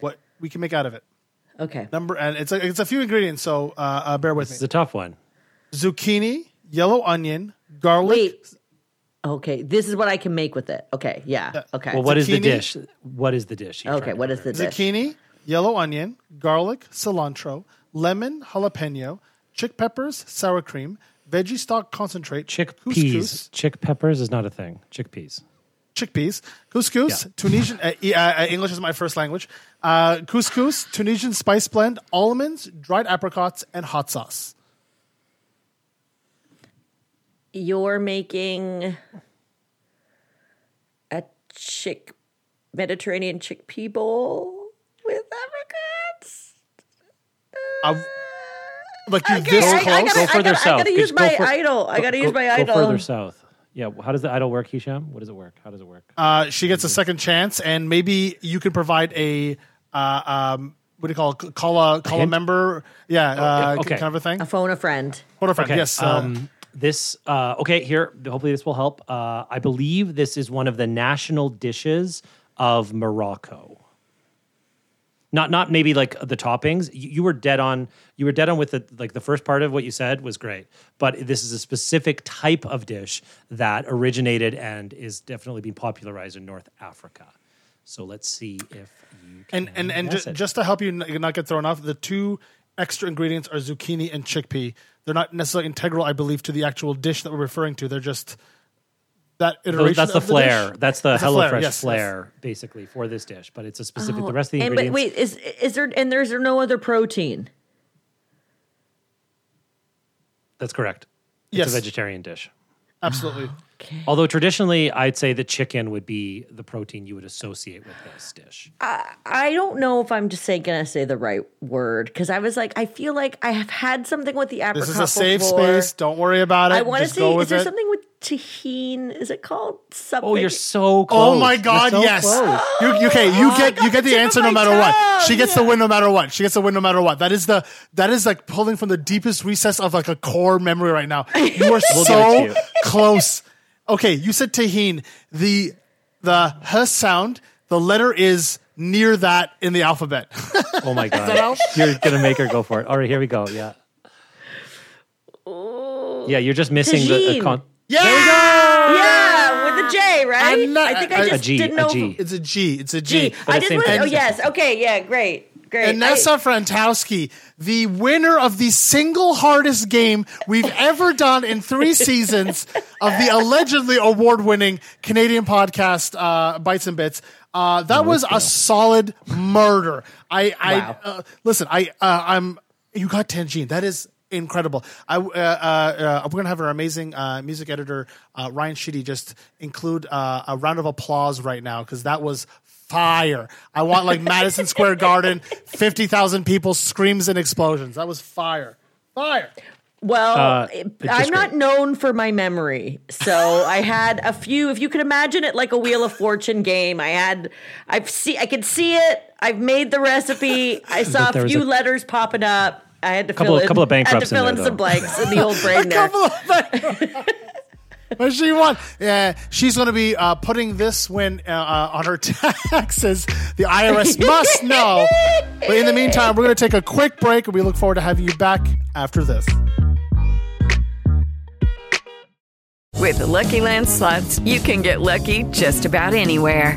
what we can make out of it.
Okay.
Number and it's a, it's a few ingredients, so uh, uh, bear with
This is
me:
a tough one.
zucchini, yellow onion, garlic.
Wait. Okay. This is what I can make with it. Okay. Yeah. Okay.
Well, what is the dish? What is the dish?
okay. What is the dish?
zucchini, yellow onion, garlic, cilantro, lemon, jalapeno, chick peppers, sour cream, veggie stock concentrate,
Chickpeas.
couscous,
Chick peppers is not a thing. Chickpeas.
chickpeas, couscous,
Yeah.
Tunisian. Uh, uh, uh, English is my first language. Uh, couscous, Tunisian spice blend, almonds, dried apricots, and hot sauce.
You're making a chick Mediterranean chickpea bowl with apricots.
Uh, like you
Okay,
this
I- I
close?
gotta-
Go further
gotta- I
south.
gotta use
go
my
for-
idol. I gotta
go-
use my
go
idol.
further south. Yeah. How does the idol work, Hisham? What does it work? How does it work?
uh, she gets a second chance, and maybe you can provide a uh, um, what do you call it? call a call a
hint?
member? Yeah, uh,
okay.
kind of a thing.
A phone a friend.
Hold on, friend.
Okay.
Yes. Uh,
um, this uh, okay here. Hopefully, this will help. Uh, I believe this is one of the national dishes of Morocco. Not not maybe like the toppings. You, you were dead on. You were dead on with the like the first part of what you said was great. But this is a specific type of dish that originated and is definitely being popularized in North Africa. So let's see if you can
and and and ju- just to help you not get thrown off, the two extra ingredients are zucchini and chickpea. They're not necessarily integral, I believe, to the actual dish that we're referring to. They're just that iteration.
Those- that's the
of
flair.
dish.
that's the
That's a flair,
HelloFresh
yes, yes.
flair, basically, for this dish. But it's a specific. the oh, rest of the
Oh, And, but
ingredients.
wait, is is there and there's no other protein?
That's correct. It's
Yes.
a vegetarian dish.
Absolutely. Okay.
Although traditionally, I'd say that chicken would be the protein you would associate with this dish.
I don't know if I'm just say, gonna say the right word because I was like, I feel like I have had something with the apricot
This is a safe
before.
space. Don't worry about it.
I want to
Just
say, is there
it.
something with tahine? Is it called something?
Oh, you're so close.
Oh my God!
so
yes,
close.
you, you okay? You oh,
get
you get
the
the answer no
my
matter what. She gets the win no matter what. She gets the win no matter what. That is the that is like pulling from the deepest recess of like a core memory right now. You are
We'll give it to
so
you.
close. Okay, you said tahine. The the h sound. The letter is near that in the alphabet.
Oh my god! You're gonna make her go for it. All right, here we go. Yeah. Yeah, you're just missing the, the con-
yeah,
yeah, with a J, right?
I'm not-
I think I
a
just
G,
didn't
a
know.
G.
It's a G. It's a G.
G.
But
I
it's
just
same
was,
thing.
oh yes, okay, yeah, great. Great.
Inessa Frantowski, the winner of the single hardest game we've ever done in three seasons of the allegedly award winning Canadian podcast, uh, Bites and Bits. Uh, that was a solid murder. I, I
Wow.
uh, listen. I, uh, I'm. You got Tangine. That is incredible. I, uh, uh, uh, we're gonna have our amazing uh, music editor uh, Ryan Sheedy just include uh, a round of applause right now because that was fire. I want like Madison Square Garden, fifty thousand people, screams and explosions. That was fire, fire.
Well,
Uh,
I'm
just
not
great.
known for my memory. So I had a few, if you could imagine it like a Wheel of Fortune game, I had, I've see, I could see it. I've made the recipe. I saw a few
a-
letters popping up. I had to
Couple
fill
of-
in,
couple of
I had to
bankrupts in
fill
there,
in some blanks in the old brain
A
there.
couple of bankrupts. But she won. Yeah, she's going to be uh, putting this win uh, uh, on her taxes. The IRS must know. But in the meantime, we're going to take a quick break, and we look forward to having you back after this.
With the Lucky Land slots, you can get lucky just about anywhere.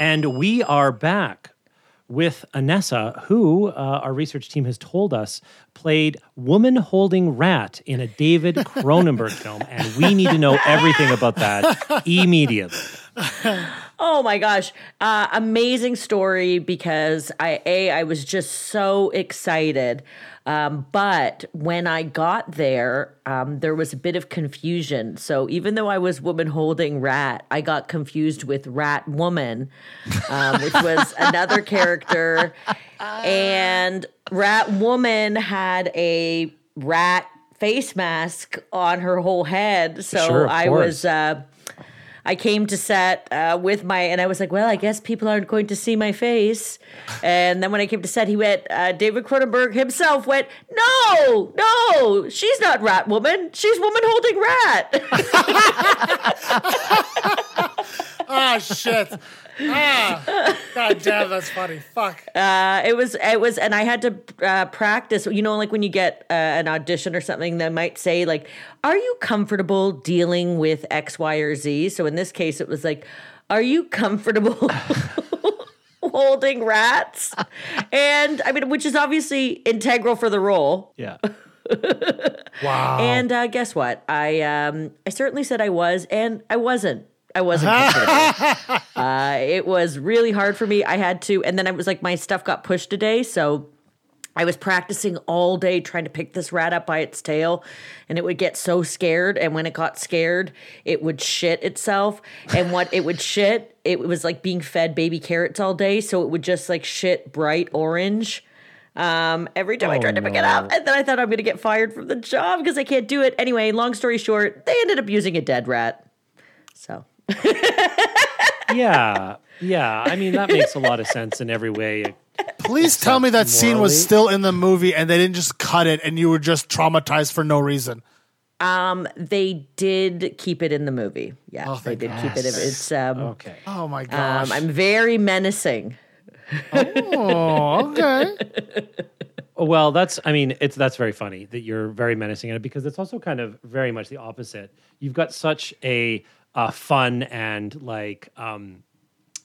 And we are back with Inessa, who uh, our research team has told us played woman holding rat in a David Cronenberg film. And we need to know everything about that immediately.
Oh my gosh. Uh, amazing story because I, A, I was just so excited. Um, but when I got there, um, there was a bit of confusion. So even though I was woman holding rat, I got confused with rat woman, um, which was another character. And rat woman had a rat face mask on her whole head. So
Sure,
I
course.
was. Uh, I came to set uh, with my, and I was like, well, I guess people aren't going to see my face. And then when I came to set, he went, uh, David Cronenberg himself went, no, no, she's not Rat Woman. She's Woman Holding Rat.
Ah, shit. Ah, god damn, that's funny. Fuck.
Uh, it was, it was, and I had to uh, practice. You know, like when you get uh, an audition or something, they might say like, "Are you comfortable dealing with X, Y, or Z?" So in this case, it was like, "Are you comfortable?" holding rats and i mean which is obviously integral for the role
Yeah.
Wow.
and uh, guess what i um i certainly said i was and i wasn't i wasn't uh, it was really hard for me i had to and then i was like my stuff got pushed today so I was practicing all day trying to pick this rat up by its tail, and it would get so scared. And when it got scared, it would shit itself. And what it would shit, it was like being fed baby carrots all day. So it would just like shit bright orange um, every time I
Oh,
tried to pick it up. And then I thought I'm going to get fired from the job because I can't do it. Anyway, long story short, they ended up using a dead rat. So.
Yeah. Yeah. I mean, that makes a lot of sense in every way.
Please tell me that scene was still in the movie and they didn't just cut it and you were just traumatized for no reason.
Um, they did keep it in the movie. Yeah,
Oh,
they
thank
did keep it. in- It's um,
Okay.
Oh my gosh.
um, I'm very menacing.
oh, okay.
Well, that's I mean, it's that's very funny that you're very menacing in it because it's also kind of very much the opposite. You've got such a uh, fun and like um,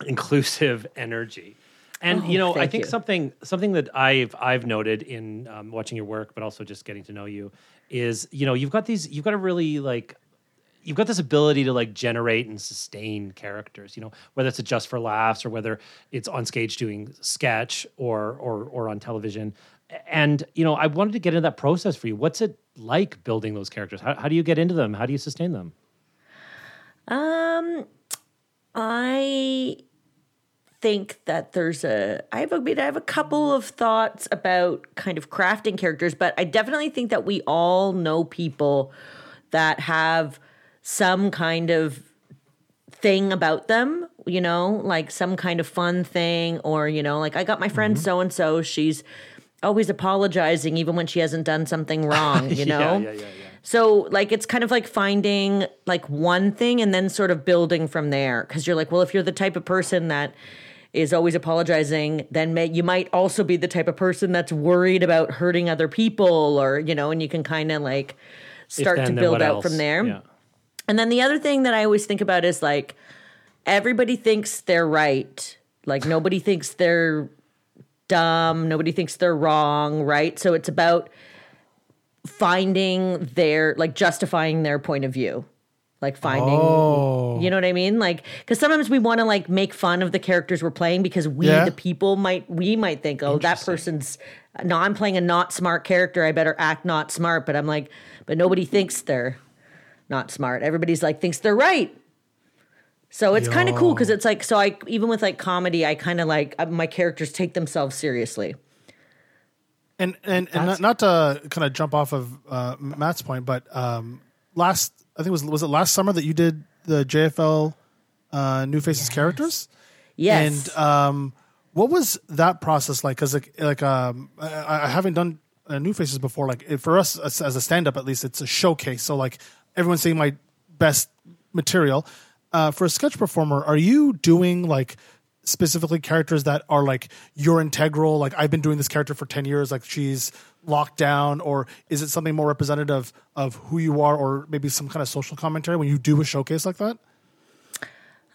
inclusive energy. And you know, I think
you.
something something that I've I've noted in um, watching your work, but also just getting to know you, is you know you've got these you've got a really like you've got this ability to like generate and sustain characters you know whether it's a just for laughs or whether it's on stage doing sketch or or or on television. And you know i wanted to get into that process for you. What's it like building those characters? How, how do you get into them? How do you sustain them
Um, I think that there's a I have a I have a couple of thoughts about kind of crafting characters, but I definitely think that we all know people that have some kind of thing about them, you know, like some kind of fun thing, or, you know, like I got my friend so and so, she's always apologizing even when she hasn't done something wrong, you know?
yeah, yeah, yeah.
So like it's kind of like finding like one thing and then sort of building from there because you're like, well, if you're the type of person that is always apologizing, then may, you might also be the type of person that's worried about hurting other people, or you know, and you can kind of like start
then,
to build out
else?
from there. And then the other thing that I always think about is like everybody thinks they're right. Like nobody thinks they're dumb, nobody thinks they're wrong, right? So it's about finding their like justifying their point of view. Like finding
Oh.
you know what I mean? Like cuz sometimes we want to like make fun of the characters we're playing because we
Yeah.
the people might we might think, "Oh, that person's no, I'm playing a not smart character. I better act not smart." But I'm like, but nobody thinks they're not smart. Everybody's like thinks they're right. So it's kind of cool because it's like so I even with like comedy, I kind of like uh, my characters take themselves seriously.
And and, and not, not to kind of jump off of uh, Mat's point, but um, last I think it was was it last summer that you did the JFL uh, New Faces characters.
Yes.
And um, what was that process like? Because like like um, I, I haven't done uh, New Faces before. Like it- for us as, as a stand up, at least it's a showcase. So like everyone's seeing my best material. Uh, for a sketch performer, are you doing like specifically characters that are like you're integral? Like I've been doing this character for ten years. Like she's locked down, or is it something more representative of who you are, or maybe some kind of social commentary when you do a showcase like that?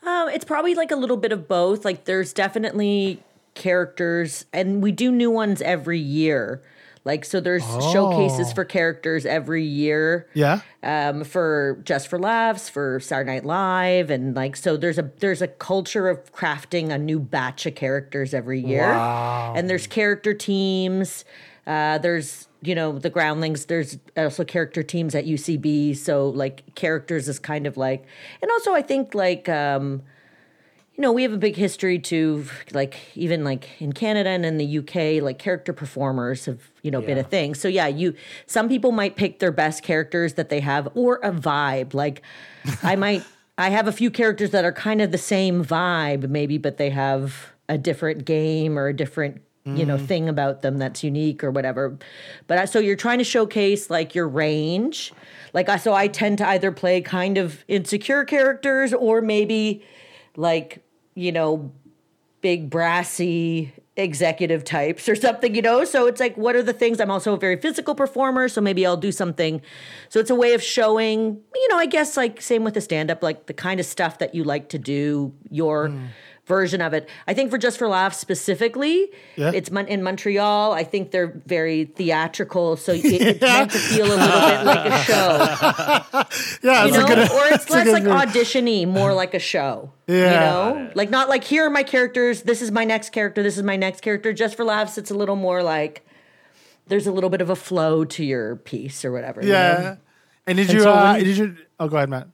Um, it's probably like a little bit of both. Like there's definitely characters, and we do new ones every year. Like so, there's showcases for characters every year.
Yeah.
um, for Just for Laughs, for Saturday Night Live, and like so. There's a there's a culture of crafting a new batch of characters every year, Wow. and there's character teams. Uh, there's you know the Groundlings. There's also character teams at UCB. So like characters is kind of like, and also I think like. Um, you know, we have a big history to like even like in Canada and in the UK, like character performers have, you know, been a thing. So yeah, you some people might pick their best characters that they have or a vibe. Like I might I have a few characters that are kind of the same vibe maybe, but they have a different game or a different you know mm. thing about them that's unique or whatever but I, so you're trying to showcase like your range like i so i tend to either play kind of insecure characters or maybe like you know big brassy executive types or something you know? So it's like what are the things? I'm also a very physical performer so maybe i'll do something. So it's a way of showing you know i guess like same with the stand up like the kind of stuff that you like to do your mm. Version of it i think for just for laughs specifically
Yeah.
it's mon- in montreal i think they're very theatrical so it, it's meant to feel a little bit like a show
Yeah,
you know,
good-
or it's
it's
less like
move.
auditiony, more like a show.
Yeah.
You know, like not like here are my characters. This is my next character. This is my next character. Just for laughs, it's a little more like there's a little bit of a flow to your piece or whatever. you
Yeah.
know?
And did
And
you?
so
uh,
you-
did you? Oh, go ahead, Mat.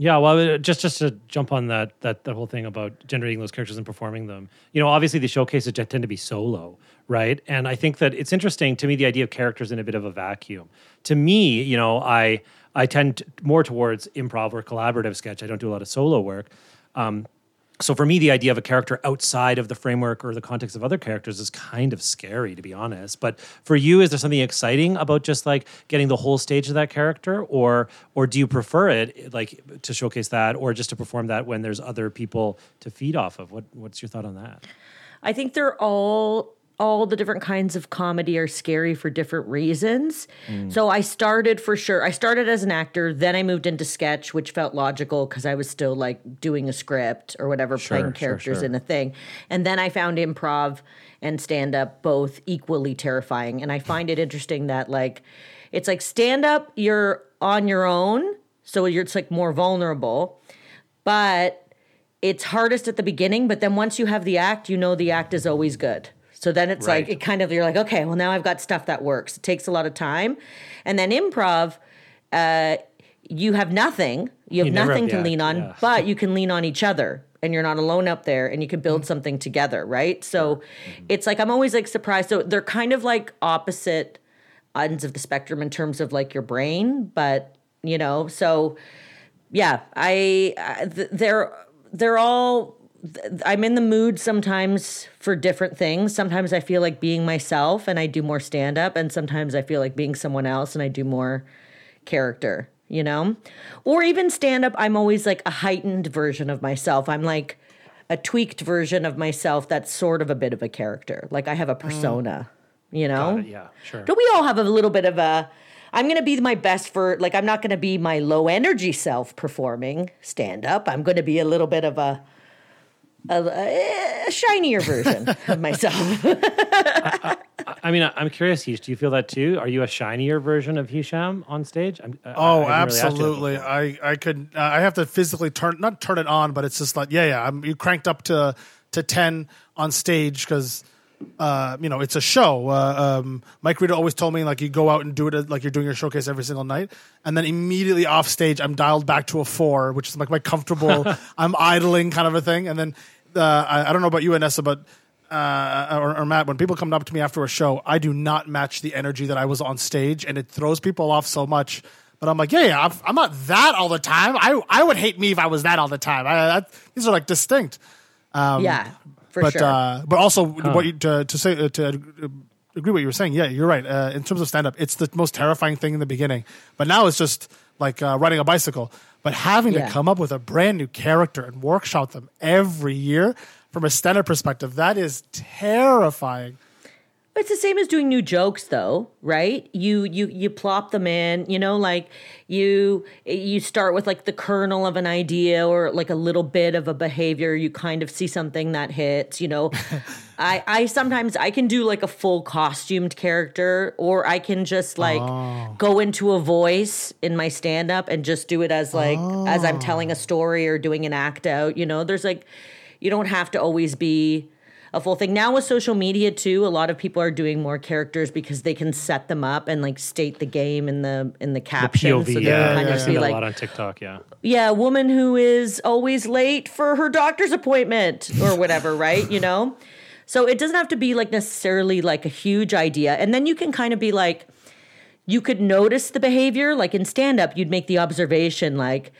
Yeah, well, uh, just just to jump on that that that whole thing about generating those characters and performing them. You know, obviously the showcases tend to be solo, right? And I think that it's interesting to me the idea of characters in a bit of a vacuum. To me, you know, I I tend more towards improv or collaborative sketch. I don't do a lot of solo work. Um, so for me, the idea of a character outside of the framework or the context of other characters is kind of scary, to be honest. But for you, is there something exciting about just like getting the whole stage of that character, or or do you prefer it like to showcase that, or just to perform that when there's other people to feed off of? What What's your thought on that?
I think they're all all the different kinds of comedy are scary for different reasons. Mm. So I started for sure. I started as an actor, then I moved into sketch, which felt logical because I was still like doing a script or whatever,
Sure,
playing
sure,
characters
sure.
in a thing. And then I found improv and stand up both equally terrifying. And I find it interesting that like it's like stand up, you're on your own, so you're it's like more vulnerable, but it's hardest at the beginning, but then once you have the act, you know the act is always good. So then it's like it kind of you're like, okay, well now I've got stuff that works. It takes a lot of time. And then improv, uh, you have nothing. You have
You never have
nothing to
act,
lean on,
yeah.
but you can lean on each other and you're not alone up there and you can
Mm-hmm.
build something together, right? So it's like I'm always like surprised. So they're kind of like opposite ends of the spectrum in terms of like your brain, but you know, so yeah, I, I th- they're they're all. I'm in the mood sometimes for different things. Sometimes I feel like being myself and I do more stand up, and sometimes I feel like being someone else and I do more character. You know, or even stand up. I'm always like a heightened version of myself. I'm like a tweaked version of myself that's sort of a bit of a character. Like I have a persona. Mm. You know,
it, yeah, sure.
don't we all have a little bit of a I'm going to be my best for like I'm not going to be my low energy self performing stand up. I'm going to be a little bit of a a, a shinier version of myself.
I mean, I- I'm curious, Hish, do you feel that too? Are you a shinier version of Hisham on stage? I'm, I- I
Oh,
haven't really asked you that
absolutely. I I could uh, I have to physically turn not turn it on, but it's just like yeah yeah. I'm you cranked up to to ten on stage because. Uh, you know, it's a show. Uh, um, Mike Rita always told me like you go out and do it like you're doing your showcase every single night, and then immediately off stage, I'm dialed back to a four, which is like my comfortable. I'm idling kind of a thing, and then uh, I, I don't know about you, Inessa, but uh, or, or Mat, when people come up to me after a show, I do not match the energy that I was on stage, and it throws people off so much. But I'm like, yeah, yeah, I'm, I'm not that all the time. I I would hate me if I was that all the time. I, that, these are like distinct. Um,
yeah, for
but
sure.
uh, but also what you to, to say uh, to uh, agree what you were saying. Yeah, you're right. Uh, in terms of stand up, it's the most terrifying thing in the beginning, but now it's just like uh, riding a bicycle. But having
Yeah.
to come up with a brand new character and workshop them every year from a stand up perspective, that is terrifying.
It's the same as doing new jokes though, right? You you you plop them in, you know, like you you start with like the kernel of an idea or like a little bit of a behavior, you kind of see something that hits, you know. I I sometimes I can do like a full costumed character or I can just like oh. go into a voice in my stand up and just do it as like as I'm telling a oh. story or doing an act out, you know. There's like you don't have to always be a full thing. Now with social media too, a lot of people are doing more characters because they can set them up and like state the game in the in the
The
caption.
POV,
so
yeah,
kind
I've
of be like,
a lot on TikTok, yeah.
yeah, a woman who is always late for her doctor's appointment or whatever, right? You know? So it doesn't have to be like necessarily like a huge idea. And then you can kind of be like, you could notice the behavior. Like in stand up, you'd make the observation like,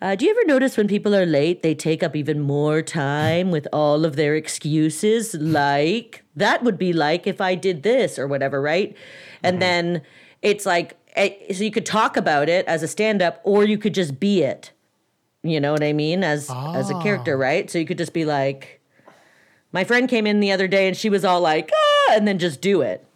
uh, do you ever notice when people are late, they take up even more time with all of their excuses? Like, that would be like if I did this or whatever, right? And then it's like, eh, so you could talk about it as a stand up or you could just be it. You know what I mean? As as a character, right? So you could just be like, my friend came in the other day and she was all like, ah, and then just do it.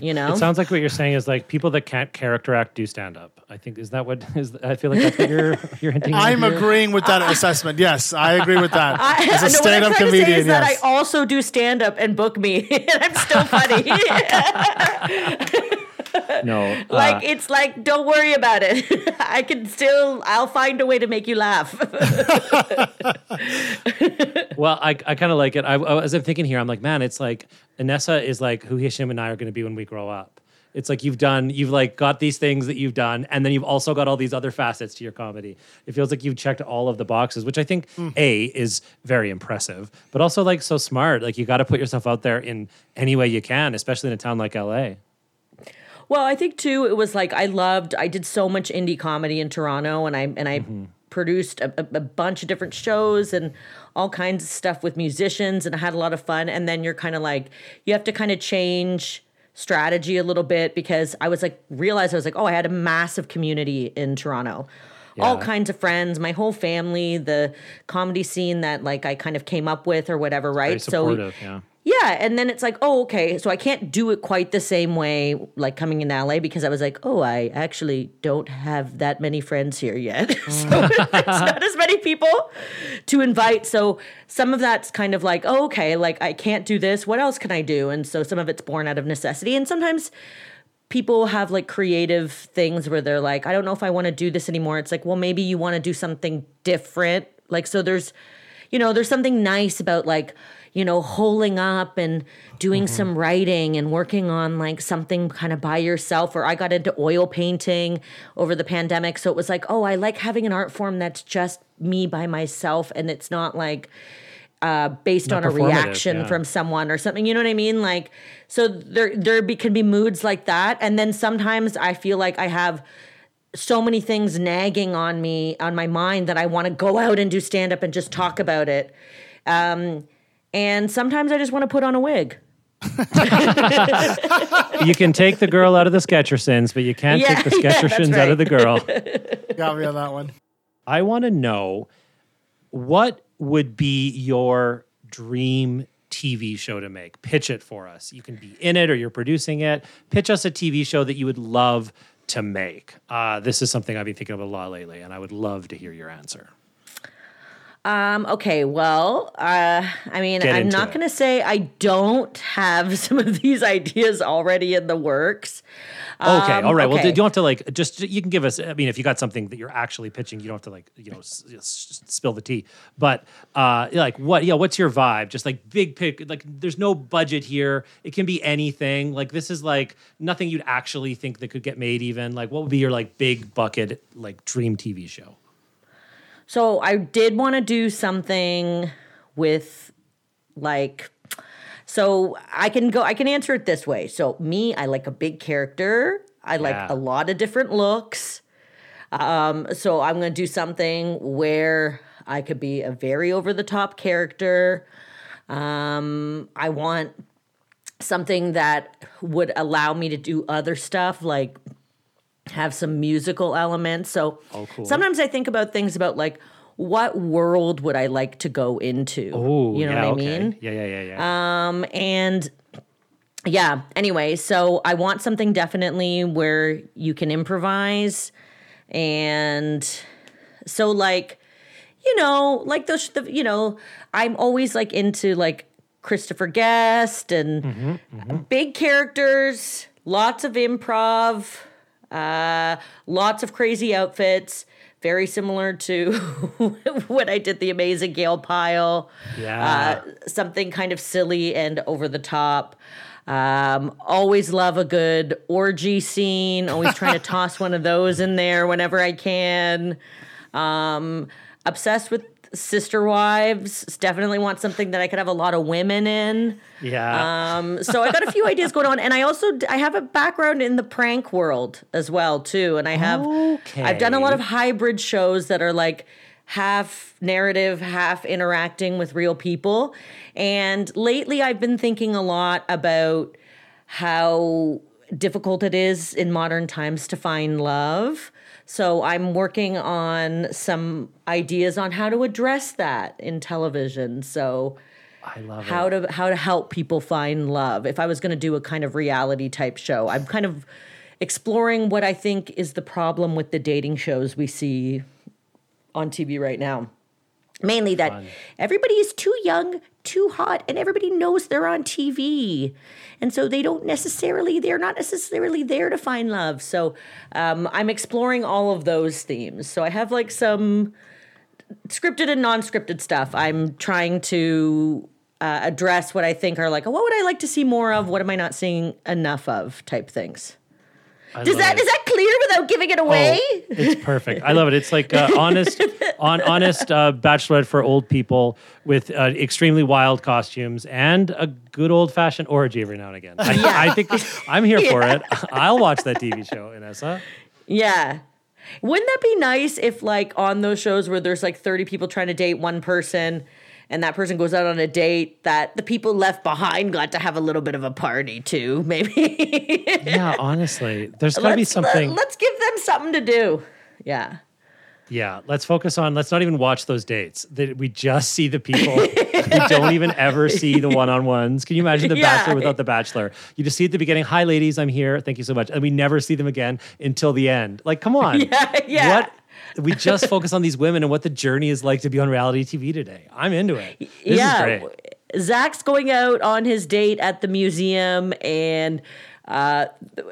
You know?
It sounds like what you're saying is like people that can't character act do stand up. I think is that what is I feel like that's what you're you're hinting. at
I'm
here.
agreeing with that assessment. Yes, I agree with that.
I,
As a
no,
stand up
trying to say
comedian,
is that
yes.
I also do stand up and book me, and I'm still funny.
No,
like
uh,
it's like, don't worry about it. I can still, I'll find a way to make you laugh.
well, I, I kind of like it. I, I- as I'm thinking here, I'm like, man, it's like Inessa is like who Hisham and I are going to be when we grow up. It's like you've done, you've like got these things that you've done, and then you've also got all these other facets to your comedy. It feels like you've checked all of the boxes, which I think a is very impressive, but also like so smart. Like you got to put yourself out there in any way you can, especially in a town like LA.
Well, I think too, it was like I loved. I did so much indie comedy in Toronto, and I and I mm-hmm. produced a, a, bunch of different shows and all kinds of stuff with musicians, and I had a lot of fun. And then you're kind of like you have to kind of change strategy a little bit because I was like realized I was like, oh, I had a massive community in Toronto. All kinds of friends, my whole family, the comedy scene that like I kind of came up with or whatever, right?
Supportive, yeah.
Yeah, and then it's like, oh, okay, so I can't do it quite the same way, like coming in LA, because I was like, oh, I actually don't have that many friends here yet, so mm. it's not as many people to invite. So some of that's kind of like, oh, okay, like I can't do this. What else can I do? And so some of it's born out of necessity, and sometimes people have like creative things where they're like, I don't know if I want to do this anymore. It's like, well, maybe you want to do something different. Like, so there's, you know, there's something nice about like, you know, holing up and doing some writing and working on like something kind of by yourself. Or I got into oil painting over the pandemic. So it was like, oh, I like having an art form that's just me by myself and it's not like, uh, based
Not
on a reaction
yeah.
from someone or something. You know what I mean? Like, so there there be, can be moods like that, and then sometimes I feel like I have so many things nagging on me on my mind that I want to go out and do stand up and just talk about it. Um, and sometimes I just want to put on a wig.
you can take the girl out of the Sketchersons, but you can't
Yeah,
take the
yeah, that's
Sketchersons out of the girl.
Got me on that one.
I want to know what would be your dream TV show to make? Pitch it for us. You can be in it or you're producing it. Pitch us a TV show that you would love to make. Uh, this is something I've been thinking of a lot lately, and I would love to hear your answer.
Um, okay, well, uh, I mean,
Get
I'm not going to say I don't have some of these ideas already in the works.
Okay,
Um,
all right. Well, you don't have to like just you can give us. I mean, if you got something that you're actually pitching, you don't have to like you know s- s- spill the tea. But uh, like what? Yeah, what's your vibe? Just like big pick. Like there's no budget here. It can be anything. Like this is like nothing you'd actually think that could get made. Even like what would be your like big bucket like dream TV show?
So I did want to do something with like so I can go I can answer it this way. So me, I like a big character. I like
Yeah.
a lot of different looks. Um so I'm going to do something where I could be a very over the top character. Um I want something that would allow me to do other stuff like have some musical elements. So
Oh, cool.
sometimes I think about things about like what world would I like to go into?
Oh,
you know
yeah,
what I
okay.
mean?
Yeah, yeah, yeah, yeah.
Um, and yeah, anyway, so I want something definitely where you can improvise. And so, like, you know, like those, the, you know, I'm always like into like Christopher Guest and
Mm-hmm,
big characters, lots of improv, uh, lots of crazy outfits. Very similar to when I did the amazing Gayl Pile
yeah.
uh, something kind of silly and over the top. Um, always love a good orgy scene. Always trying to toss one of those in there whenever I can. Um, obsessed with sister wives. Definitely want something that I could have a lot of women in.
yeah.
Um, so I got a few ideas going on, and I also I have a background in the prank world as well too, and I have I've done a lot of hybrid shows that are like half narrative, half interacting with real people, and lately I've been thinking a lot about how difficult it is in modern times to find love. So I'm working on some ideas on how to address that in television. So
I love
how
it.
to how to help people find love. If I was going to do a kind of reality type show, I'm kind of exploring what I think is the problem with the dating shows we see on TV right now. Mainly that
Fun.
everybody is too young, too hot, and everybody knows they're on TV. And so they don't necessarily, they're not necessarily there to find love. So um, I'm exploring all of those themes. So I have like some scripted and non-scripted stuff. I'm trying to uh, address what I think are like, what would I like to see more of? What am I not seeing enough of? Type things.
I
Does that
it.
is that clear without giving it away?
Oh, it's perfect. I love it. It's like uh, honest, on honest uh, bachelorette for old people with uh, extremely wild costumes and a good old fashioned orgy every now and again. I, I think I'm here for it. I'll watch that TV show, Inessa.
Yeah. Wouldn't that be nice if, like, on those shows where there's like 30 people trying to date one person and that person goes out on a date, that the people left behind got to have a little bit of a party too, maybe?
Yeah, honestly, there's got to be
Let's-
something.
Let, us give them something to do. Yeah.
Yeah, let's focus on. Let's not even watch those dates. That we just see the people. we don't even ever see the one-on-ones. Can you imagine the
Yeah.
Bachelor without the Bachelor? You just see at the beginning, "Hi, ladies, I'm here. Thank you so much," and we never see them again until the end. Like, come on.
Yeah, yeah.
What? We just focus on these women and what the journey is like to be on reality TV today. I'm into it. This
yeah.
is great.
Zach's going out on his date at the museum and uh,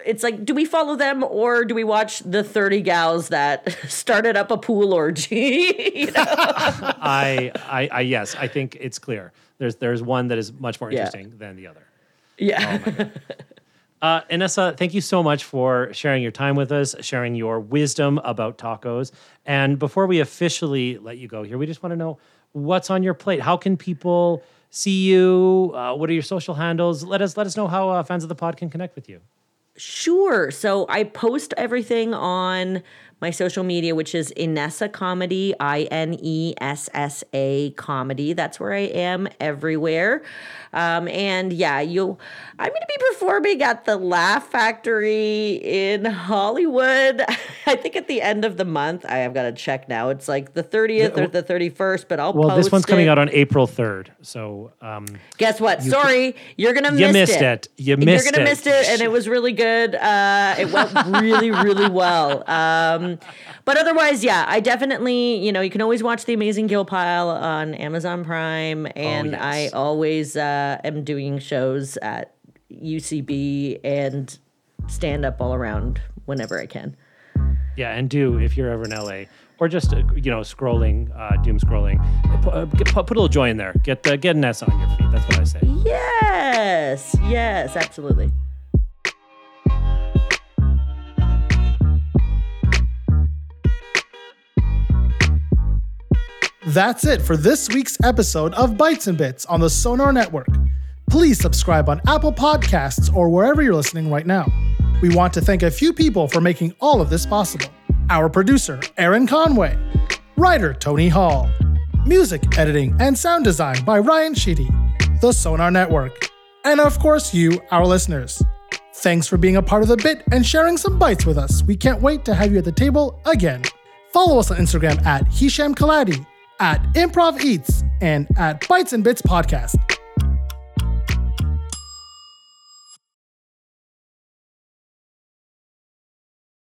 it's like, do we follow them or do we watch the 30 gals that started up a pool orgy? you know?
I, I, I, yes, I think it's clear. There's, there's one that is much more
Yeah.
interesting than the other.
Yeah.
Uh, Inessa, thank you so much for sharing your time with us, sharing your wisdom about tacos. And before we officially let you go here, we just want to know what's on your plate. How can people see you? Uh, what are your social handles? Let us let us know how uh, fans of the pod can connect with you.
Sure. So I post everything on my social media, which is Inessa Comedy, I N E S S A Comedy. That's where I am everywhere. Um, and yeah, you I'm going to be performing at the Laugh Factory in Hollywood. I think at the end of the month. I have got to check now. It's like the 30th or the 31st, but I'll
Well, this one's
post
coming out on April 3rd. So, um,
Guess what? Sorry, you're gonna
You
miss
missed it. You missed it.
You're gonna
it.
miss it, and it was really good. Uh, it went really, really well. Um, but otherwise, yeah, I definitely, you know, you can always watch The Amazing Gayl Pile on Amazon Prime, and
yes.
I always uh, am doing shows at UCB and stand up all around whenever I can.
yeah, and do if you're ever in LA or just uh, you know scrolling, uh, doom scrolling, put, uh, get, put, put a little joy in there. Get uh, get an S on your feet. That's what I say.
Yes, yes, absolutely.
That's it for this week's episode of Bites and Bits on the Sonar Network. Please subscribe on Apple Podcasts or wherever you're listening right now. We want to thank a few people for making all of this possible. Our producer, Erin Conway, writer, Tony Hall, music editing and sound design by Ryan Sheedy, the Sonar Network, and of course, you, our listeners. Thanks for being a part of the bit and sharing some bites with us. We can't wait to have you at the table again. Follow us on Instagram at Hisham Kelati, at Improv Eats, and at Bites and Bits Podcast.